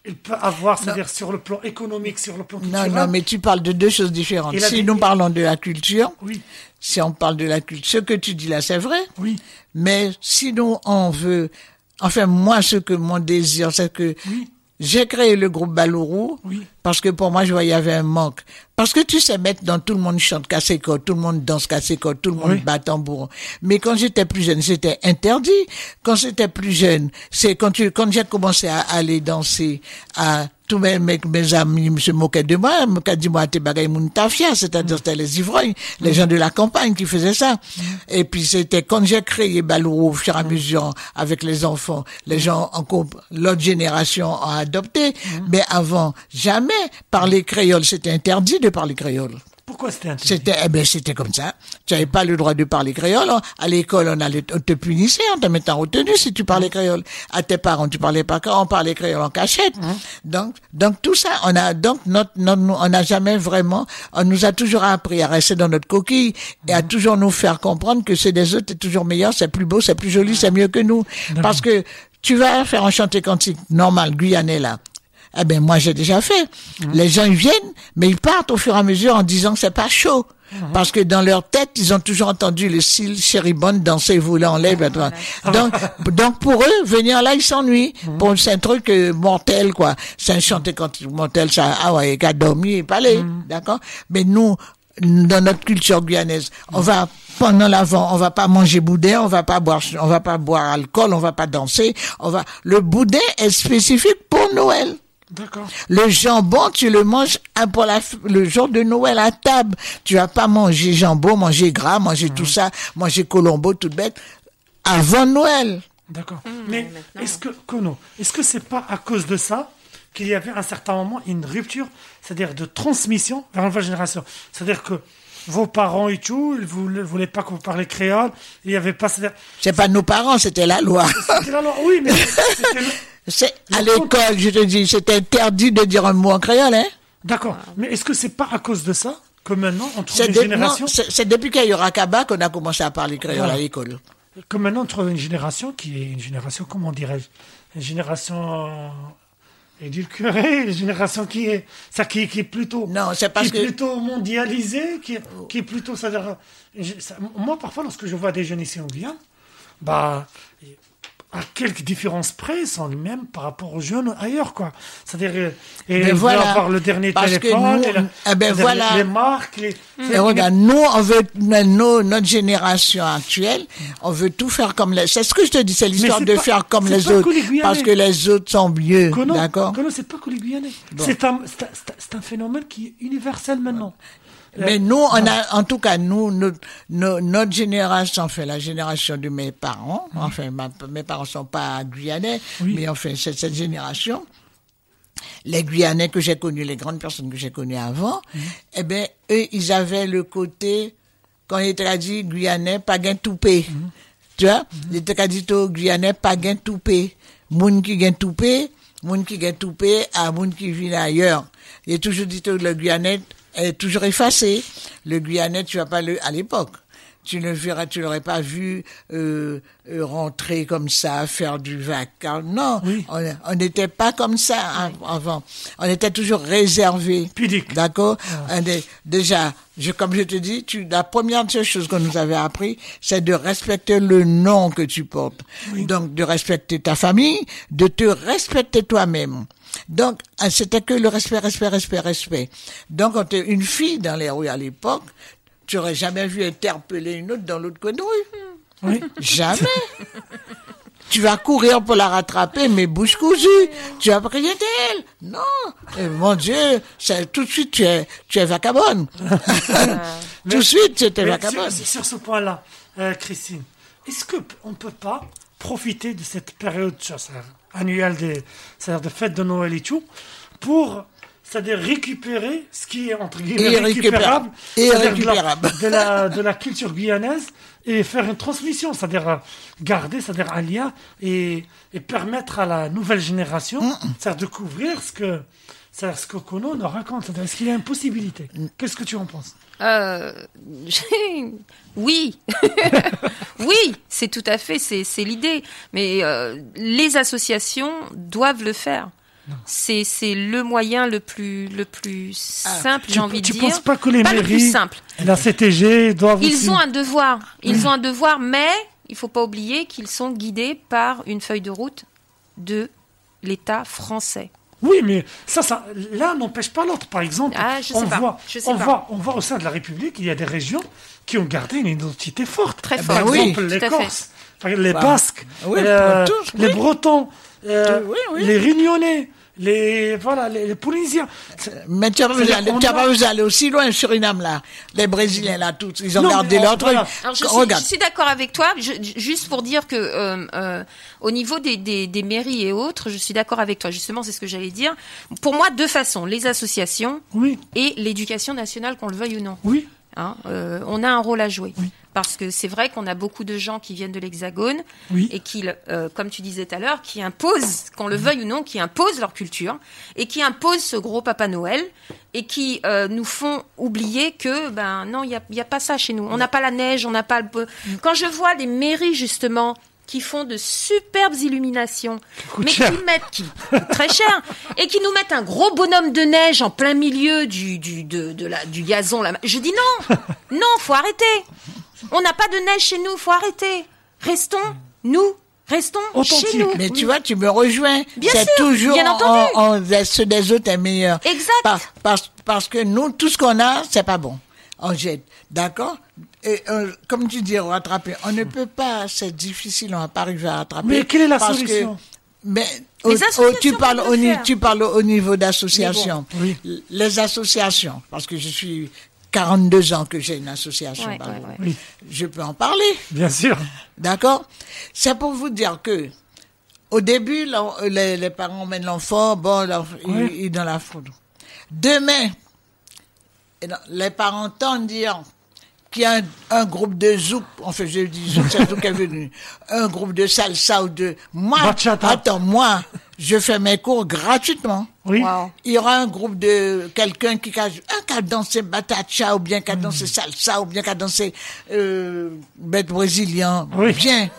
il peut avoir, c'est-à-dire, sur le plan économique, sur le plan Non, culturel. non, mais tu parles de deux choses différentes. La- Si nous parlons de la culture, Oui, si on parle de la culture, ce que tu dis là, c'est vrai. oui, Mais si nous, on veut, enfin, moi, ce que mon désir, c'est que oui, j'ai créé le groupe Balourou oui. Parce que pour moi, je voyais il y avait un manque. Parce que tu sais, maintenant, tout le monde chante casse-école, tout le monde danse casse-école, tout le monde Oui. bat tambour. Mais quand j'étais plus jeune, c'était interdit. Quand j'étais plus jeune, c'est quand tu, quand j'ai commencé à aller danser, à tous mes, mes, mes amis se moquaient de moi, me dit moi t'es tafia, c'est-à-dire c'était les ivrognes, les gens de la campagne qui faisaient ça. Et puis c'était quand j'ai créé Balourou au fur et à mesure avec les enfants, les gens en comp- l'autre génération ont adopté, mais avant jamais parler créole, c'était interdit de parler créole. Pourquoi c'était interdit? C'était, eh ben, c'était comme ça. Tu n'avais pas le droit de parler créole. hein. À l'école, on allait on te punissait, on te mettait en retenue si tu parlais créole. À tes parents, tu parlais pas créole, on parlait créole en cachette. Donc, donc tout ça, on a, donc notre, notre- on n'a jamais vraiment, on nous a toujours appris à rester dans notre coquille et à toujours nous faire comprendre que c'est des autres, c'est toujours meilleur, c'est plus beau, c'est plus joli, c'est mieux que nous. Parce que tu vas faire un chanté cantique normal, guyanais là. Eh ben moi j'ai déjà fait. Les gens ils viennent, mais ils partent au fur et à mesure en disant que c'est pas chaud. Parce que dans leur tête, ils ont toujours entendu le style chéribonne danser, voler en blah. Donc, donc pour eux, venir là, ils s'ennuient. Bon, c'est un truc euh, mortel, quoi. C'est un chanté quand mortel, ça, ah ouais, qu'à dormir et parler, d'accord? Mais nous, dans notre culture guyanaise, on va pendant l'avant, on va pas manger boudin, on va pas boire, on va pas boire alcool, on va pas danser, on va. Le boudin est spécifique pour Noël. D'accord. Le jambon, tu le manges pour la, le jour de Noël à table. Tu vas pas manger jambon, manger gras, manger tout ça, manger colombo, tout bête, avant Noël. D'accord. Mmh, Mais est-ce que, Kono, est-ce que c'est pas à cause de ça qu'il y avait à un certain moment une rupture, c'est-à-dire de transmission vers la nouvelle génération? C'est-à-dire que vos parents et tout, ils ne voulaient pas que vous parliez créole, il n'y avait pas... c'est-à-dire- C'est pas nos parents, c'était la loi. C'était la loi, oui, mais c'était le- C'est, à Le l'école, je te dis, c'était interdit de dire un mot en créole, hein. D'accord. Mais est-ce que c'est pas à cause de ça que maintenant on trouve C'est, une génération, non, c'est, c'est depuis qu'il y a eu Rakaba qu'on a commencé à parler créole Voilà. à l'école. que maintenant on trouve une génération qui est une génération, comment dirais-je, une génération euh, édulcorée, une génération qui est, ça qui, qui est plutôt, Non, c'est parce qui est que- plutôt mondialisée, qui est, qui est plutôt, euh, ça- moi parfois lorsque je vois des jeunes ici en Guyane, bah, à quelques différences près, sont les mêmes par rapport aux jeunes ailleurs, quoi. C'est-à-dire, euh, et Ben voilà. avoir le dernier Parce que téléphone, nous, la- eh ben voilà. les marques, les, Et regarde, nous, on veut, notre génération actuelle, on veut tout faire comme les, c'est ce que je te dis, c'est l'histoire de pas- faire comme les autres. que parce que les autres sont mieux. D'accord? C'est pas que les Guyanais. Un- un- c'est un phénomène qui est universel maintenant. Mais nous, on a, en tout cas, nous, notre, notre génération, enfin, la génération de mes parents, enfin, ma- mes parents sont pas guyanais, Oui. mais enfin, cette génération. Les Guyanais que j'ai connus, les grandes personnes que j'ai connues avant, eh ben, eux, ils avaient le côté, quand ils étaient dit Guyanais, pas gain toupé. Tu vois? Ils étaient dit au Guyanais, pas gain toupé. Moun qui gain toupé, moun qui gain toupé, à moun qui vient ailleurs. Il est toujours dit au le Guyanais, est toujours effacé. Le Guyanais, tu vas pas le à l'époque. Tu ne verrais, tu l'aurais pas vu euh, euh, rentrer comme ça, faire du vacarme. Non, Oui. on on n'était pas comme ça av- avant. On était toujours réservé. Pudique. D'accord. On est- Déjà, je, comme je te dis, tu, la première des choses qu'on nous avait appris, c'est de respecter le nom que tu portes. Donc, de respecter ta famille, de te respecter toi-même. Donc, ah, c'était que le respect, respect, respect, respect. Donc, quand t'es une fille dans les rues à l'époque, tu aurais jamais vu interpeller une autre dans l'autre coin de rue. Oui. Jamais. tu vas courir pour la rattraper, mais bouche cousue. Tu vas prier d'elle. Non. Et mon Dieu, tout de suite, tu es, tu es vacabonne. tout de suite, tu étais vacabonne. sur, sur ce point-là, euh, Christine, est-ce que p- on peut pas profiter de cette période annuelle des, c'est-à-dire de fête de Noël et tout, pour c'est-à-dire récupérer ce qui est entre guillemets récupérable, de la- Irrécupérable. de la, de la culture guyanaise et faire une transmission, c'est-à-dire euh, garder, c'est-à-dire un lien et, et permettre à la nouvelle génération, c'est-à-dire de couvrir ce que, c'est-à-dire ce que Kono nous raconte. C'est-à-dire, Est-ce qu'il y a une possibilité Qu'est-ce que tu en penses? Euh, oui, oui, c'est tout à fait, c'est c'est l'idée. Mais euh, les associations doivent le faire. C'est c'est le moyen le plus le plus simple, Tu, j'ai envie tu de dire. penses pas que les Pas le mairies, plus simple. la CTG doivent aussi... Ils ont un devoir. Ils ont un devoir, mais il faut pas oublier qu'ils sont guidés par une feuille de route de l'État français. Oui, mais ça, ça l'un n'empêche pas l'autre. Par exemple, Ah, je sais on, pas. Voit, Je sais on, pas. Voit, on voit au sein de la République, il y a des régions qui ont gardé une identité forte. Très Par forte. exemple, Oui, les à fait. Corses, par exemple, les Bah, Basques, oui, euh, tous, les. Bretons, euh, Oui, oui. les Réunionnais, les, voilà, les, les Polynésiens. Mais tu as a- pas besoin d'aller aussi loin, Suriname, là. Les Brésiliens, là, tous, ils ont Non, gardé leur truc. voilà. Alors je suis, Regarde. je suis d'accord avec toi, je- juste pour dire que euh, euh, au niveau des, des, des mairies et autres, je suis d'accord avec toi. Justement, c'est ce que j'allais dire. Pour moi, deux façons les associations Oui, et l'éducation nationale, qu'on le veuille ou non. oui. Hein, euh, on a un rôle à jouer. Parce que c'est vrai qu'on a beaucoup de gens qui viennent de l'Hexagone Oui. et qui, euh, comme tu disais tout à l'heure, qui imposent, qu'on le veuille ou non, qui imposent leur culture et qui imposent ce gros Papa Noël et qui euh, nous font oublier que, ben non, il n'y a, y a pas ça chez nous. On n'a pas la neige, on n'a pas le... peu- Quand je vois les mairies, justement, qui font de superbes illuminations, mais cher. qui mettent qui très cher et qui nous mettent un gros bonhomme de neige en plein milieu du du de, de la du gazon là. Je dis non, non, faut arrêter. On n'a pas de neige chez nous, faut arrêter. Restons nous, restons Authentique. chez nous. Mais tu vois, tu me rejoins. Bien c'est sûr, toujours bien en, entendu. en- ceux des autres est meilleur. Exact. Par- parce, parce que nous, tout ce qu'on a, c'est pas bon. On jette. D'accord? Et euh, comme tu dis, rattraper. On ne peut pas, c'est difficile, on va pas arriver à rattraper. Mais quelle est la parce que- solution? mais au- au- associations tu parles au, tu parles niveau d'associations. Mais L- Les associations, parce que je suis 42 ans que j'ai une association. Ouais, pardon. ouais, ouais. Oui, Je peux en parler. bien sûr. D'accord C'est pour vous dire que, au début, l'en- les, les parents mènent l'enfant, bon, il, il est dans la foudre. Demain, les parents entendent dire qu'il y a un, un groupe de zouk, en fait, je dis zouk, c'est zouk qui est venu, un groupe de salsa ou de... Moi, Bachata. attends, moi, je fais mes cours gratuitement. Oui. Wow. Il y aura un groupe de quelqu'un qui a, un qui a dansé batacha ou bien qui a Hmm. dansé salsa ou bien qui a dansé euh, bête brésilien. Oui. Bien.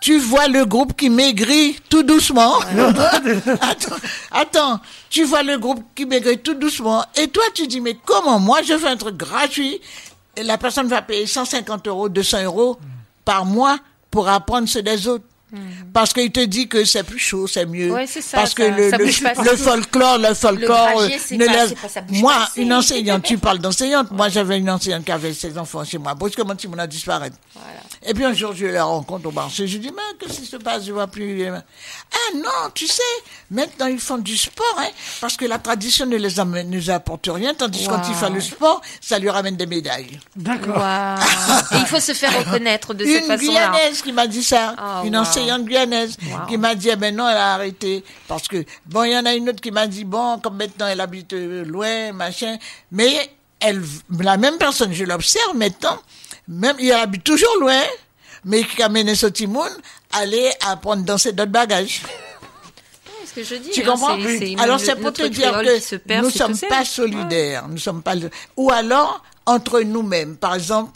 Tu vois le groupe qui maigrit tout doucement. attends, attends, tu vois le groupe qui maigrit tout doucement. Et toi, tu dis, mais comment moi, je fais un truc gratuit la personne va payer 150 euros, 200 euros par mois pour apprendre ce des autres. Parce qu'il te dit que c'est plus chaud, c'est mieux. Ouais, c'est ça, Parce ça- que le, folklore, le folklore, euh, c'est ne pas- laisse- c'est pas- ça bouge moi, pas une enseignante, tu parles d'enseignante. Moi, j'avais une enseignante qui avait ses enfants chez moi. Brusquement, Timon a disparu. Et puis un jour, je la rencontre au marché. Je lui dis, mais qu'est-ce qui se passe? Je vois plus. les mains. Ah non, tu sais, maintenant ils font du sport, hein, parce que la tradition ne les amène, apporte rien, tandis que quand Wow. il fait le sport, ça lui ramène des médailles. D'accord. Et il faut se faire reconnaître de cette Une façon-là. Guyanaise qui m'a dit ça, Ah, une wow. enseignante guyanaise Wow. qui m'a dit, eh ben non, elle a arrêté. Parce que, bon, il y en a une autre qui m'a dit, bon, comme maintenant elle habite euh, loin, machin, mais elle, la même personne, je l'observe maintenant, même, il habite toujours loin, mais qui a mené ce timoun, aller apprendre danser d'autres bagages. ce que je dis. Tu hein, comprends? c'est- c'est Alors c'est pour te dire que perd, nous c'est sommes tout pas solidaires, nous sommes pas ou alors entre nous-mêmes. Par exemple,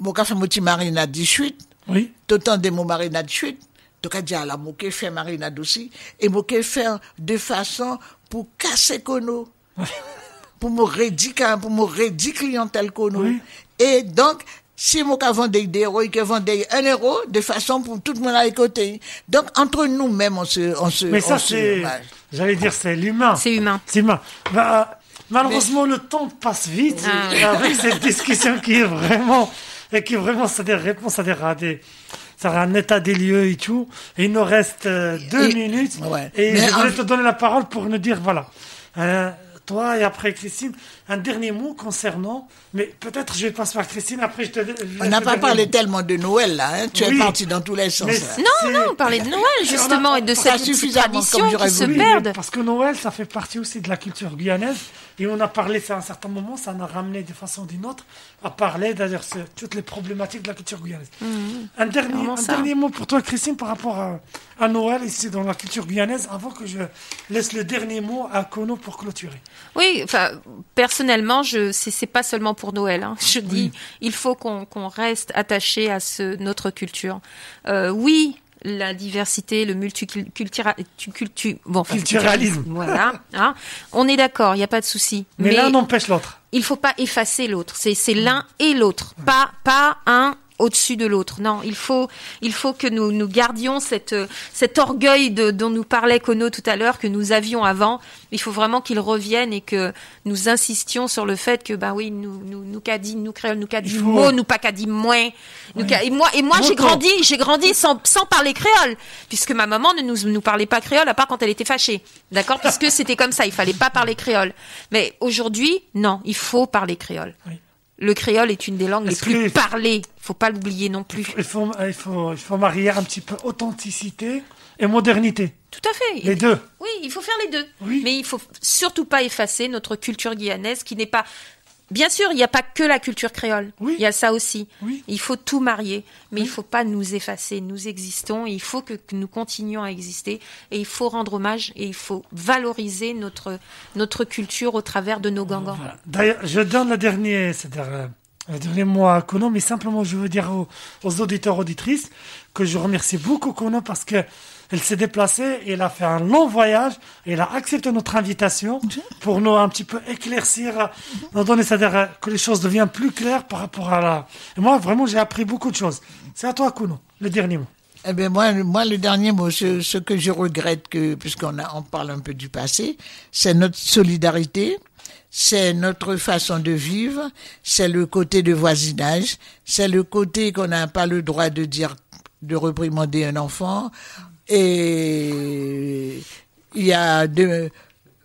mon café moti marinade 18, Oui. t'autant de mon marinade 18, donc à dire la moqué fait marinade aussi et moqué faire de façon pour casser kono. pour me rédiquer pour me rédiquer clientèle kono. Oui. Et donc si cas vendait des euros, il vendait un euro de façon pour tout le monde à écouter. Donc entre nous-mêmes on se on se Mais ça, c'est. J'allais dire, c'est l'humain. C'est humain. C'est humain. Bah, malheureusement, le temps passe vite Ah. avec cette discussion qui est vraiment, et qui est vraiment, c'est des réponses à des, ça a un état des lieux et tout. Et il nous reste euh, deux Et- minutes. ouais. Et Mais je voulais en- te donner la parole pour nous dire, voilà. Euh, toi et après Christine, un dernier mot concernant, mais peut-être je vais passer par Christine, après je te je On n'a pas parlé mot. tellement de Noël là, hein. tu Oui. es parti dans tous les sens. Non, non, on parlait de Noël justement et de cette tradition qui se. Oui, perd. Parce que Noël, ça fait partie aussi de la culture guyanaise. Et on a parlé, c'est à un certain moment, ça nous a ramené de façon ou d'une autre à parler d'ailleurs de toutes les problématiques de la culture guyanaise. Un, dernier, Vraiment un dernier mot pour toi, Christine, par rapport à, à Noël ici dans la culture guyanaise, avant que je laisse le dernier mot à Kono pour clôturer. Oui, enfin, personnellement, je c'est pas seulement pour Noël. hein. Je dis, il faut qu'on reste attaché à ce notre culture. Euh, oui, la diversité, le multiculturalisme, bon, enfin, Culturalisme. Voilà, hein. on est d'accord, il n'y a pas de souci. Mais, l'un n'empêche l'autre. il faut pas effacer l'autre. C'est c'est l'un et l'autre, pas pas un au-dessus de l'autre. Non, il faut il faut que nous nous gardions cette cet orgueil de, dont nous parlait Kono tout à l'heure que nous avions avant. Il faut vraiment qu'il revienne et que nous insistions sur le fait que bah oui nous nous nous qu'a dit nous créoles nous qu'a dit Il faut- mot nous pas qu'a dit moins nous et moi et moi j'ai grandi j'ai grandi sans sans parler créole puisque ma maman ne nous nous parlait pas créole à part quand elle était fâchée d'accord? Puisque c'était comme ça il fallait pas parler créole mais aujourd'hui non il faut parler créole Oui. Le créole est une des langues les plus que- parlées faut pas l'oublier non plus Il faut, il, faut, il faut marier un petit peu authenticité et modernité. tout à fait Les deux. oui il faut faire les deux Oui. mais il faut surtout pas effacer notre culture guyanaise qui n'est pas Bien sûr, il n'y a pas que la culture créole. Oui. Il y a ça aussi. Oui. Il faut tout marier, mais il faut pas nous effacer. Nous existons, et il faut que, que nous continuions à exister, et il faut rendre hommage, et il faut valoriser notre notre culture au travers de nos gangans. Voilà. D'ailleurs, je donne le dernier, c'est-à-dire euh, Kono, mais simplement je veux dire aux, aux auditeurs auditrices que je remercie beaucoup Kono parce que elle s'est déplacée et elle a fait un long voyage elle a accepté notre invitation pour nous un petit peu éclaircir, nous donner, c'est-à-dire que les choses deviennent plus claires par rapport à la. Moi, vraiment, j'ai appris beaucoup de choses. C'est à toi, Kono, le dernier mot. Eh bien, moi, moi, le dernier mot, ce, que je regrette, que, puisqu'on on parle un peu du passé, c'est notre solidarité, c'est notre façon de vivre, c'est le côté de voisinage, c'est le côté qu'on n'a pas le droit de dire, de reprimander un enfant, et il y a de,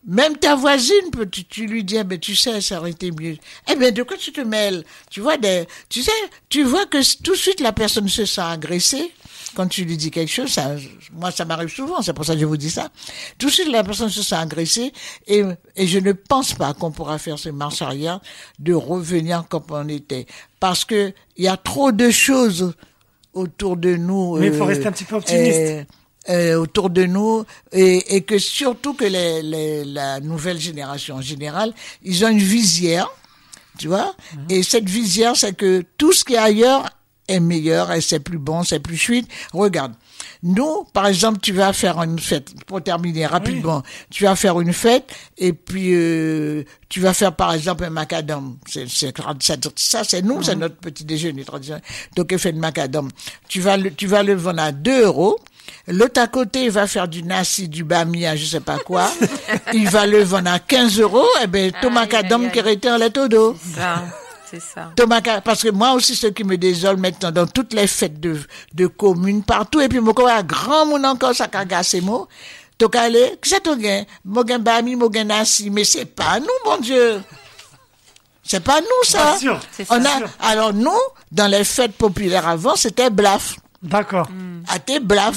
même ta voisine, peut- tu, tu lui dis, eh ben, tu sais, ça aurait été mieux. Eh bien, de quoi tu te mêles? Tu vois, des, tu sais, tu vois que tout de suite la personne se sent agressée. Quand tu lui dis quelque chose, ça, moi, ça m'arrive souvent, c'est pour ça que je vous dis ça. Tout de suite, la personne se sent agressée et, et je ne pense pas qu'on pourra faire ce marche arrière de revenir comme on était. Parce que il y a trop de choses autour de nous. Mais il faut euh, rester un petit peu optimiste. euh, euh, autour de nous et, et que surtout que les, les- la nouvelle génération en général, ils ont une visière, tu vois, Mhm. et cette visière, c'est que tout ce qui est ailleurs est meilleur et c'est plus bon, c'est plus fluide. Regarde, nous, par exemple, tu vas faire une fête, pour terminer rapidement, tu vas faire une fête et puis euh, tu vas faire par exemple un macadam. C'est, c'est, ça, ça, c'est nous, c'est notre petit déjeuner traditionnel. Donc, fait de macadam. Tu vas le, tu vas le vendre à 2 euros. L'autre à côté, il va faire du nasi, du bamia, je sais pas quoi. il va le vendre à 15 euros. Eh ben, ton macadam aïe, qui était en lait au dos. Ça, c'est ça. Tomaka, parce que moi aussi, ce qui me désole maintenant, dans toutes les fêtes de, de communes, partout, et puis, quand un grand monde encore, ça caga ces mots, Tokale, que ça te gagne? Mogen bami, mogen nasi, mais c'est pas nous, mon Dieu. C'est pas nous, ça. Bien sûr. C'est. On a, sûr. alors nous, dans les fêtes populaires avant, c'était blaf. D'accord. Mm. À tes blaf,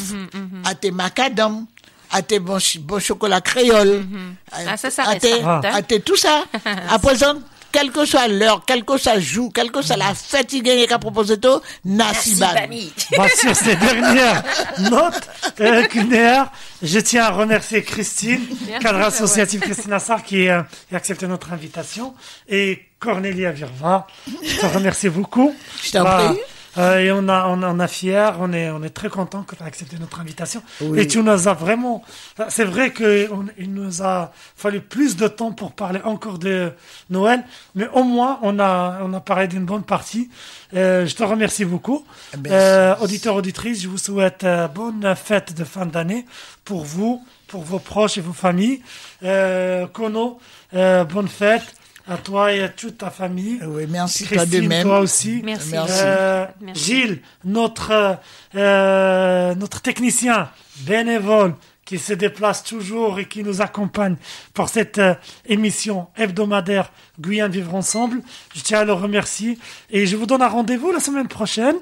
à tes macadam, à tes bon, chi- bon chocolat créole, Ah, ça, ça à reste, tes, à tes tout ça. À présent, quelle que soit l'heure, quelle que soit jour, quelle que soit la fatigue qu'a proposé tout, Merci, Nasiban. Bami. Bah, sur ces dernières notes euh, culinaires, je tiens à remercier Christine, Merci, cadre ouais. associatif Christine Assar, qui, euh, qui a accepté notre invitation, et Cornélia Virva. Je te remercie beaucoup. Je t'en Bah, prie. Euh, et on a, on, on a fier, on est, on est très content que tu as accepté notre invitation. Oui. Et tu nous as vraiment, c'est vrai qu'il nous a fallu plus de temps pour parler encore de Noël, mais au moins on a, on a parlé d'une bonne partie. Euh, je te remercie beaucoup. Merci. Euh, auditeurs, auditrices, je vous souhaite euh, bonne fête de fin d'année pour vous, pour vos proches et vos familles. Euh, Kono, euh, bonne fête à toi et à toute ta famille. Oui, merci toi de Christine, même. toi aussi. Merci. Merci. Euh, Merci. Gilles, notre, euh, notre technicien bénévole qui se déplace toujours et qui nous accompagne pour cette euh, émission hebdomadaire Guyane Vivre Ensemble. Je tiens à le remercier et je vous donne un rendez-vous la semaine prochaine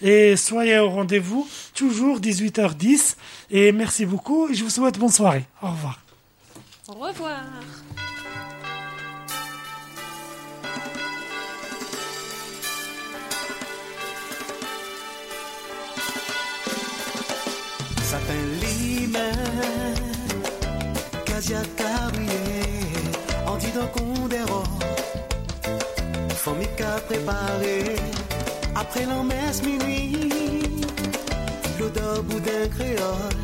et soyez au rendez-vous toujours 18h10 et merci beaucoup et je vous souhaite bonne soirée. Au revoir. Au revoir. Sapin lime, Kazia Kabrié, Antido Condero, Formica préparé, après l'emmesse minuit, l'odeur boudin créole,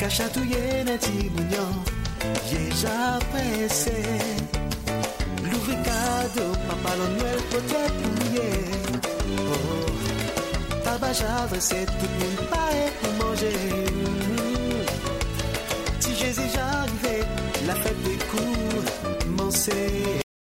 cachatouillé d'un timounion, déjà pressé, l'ouvre cadeau, papa Noël peut-être mouillé. Oh. Tabac adressé, tout le monde paraît pour manger. say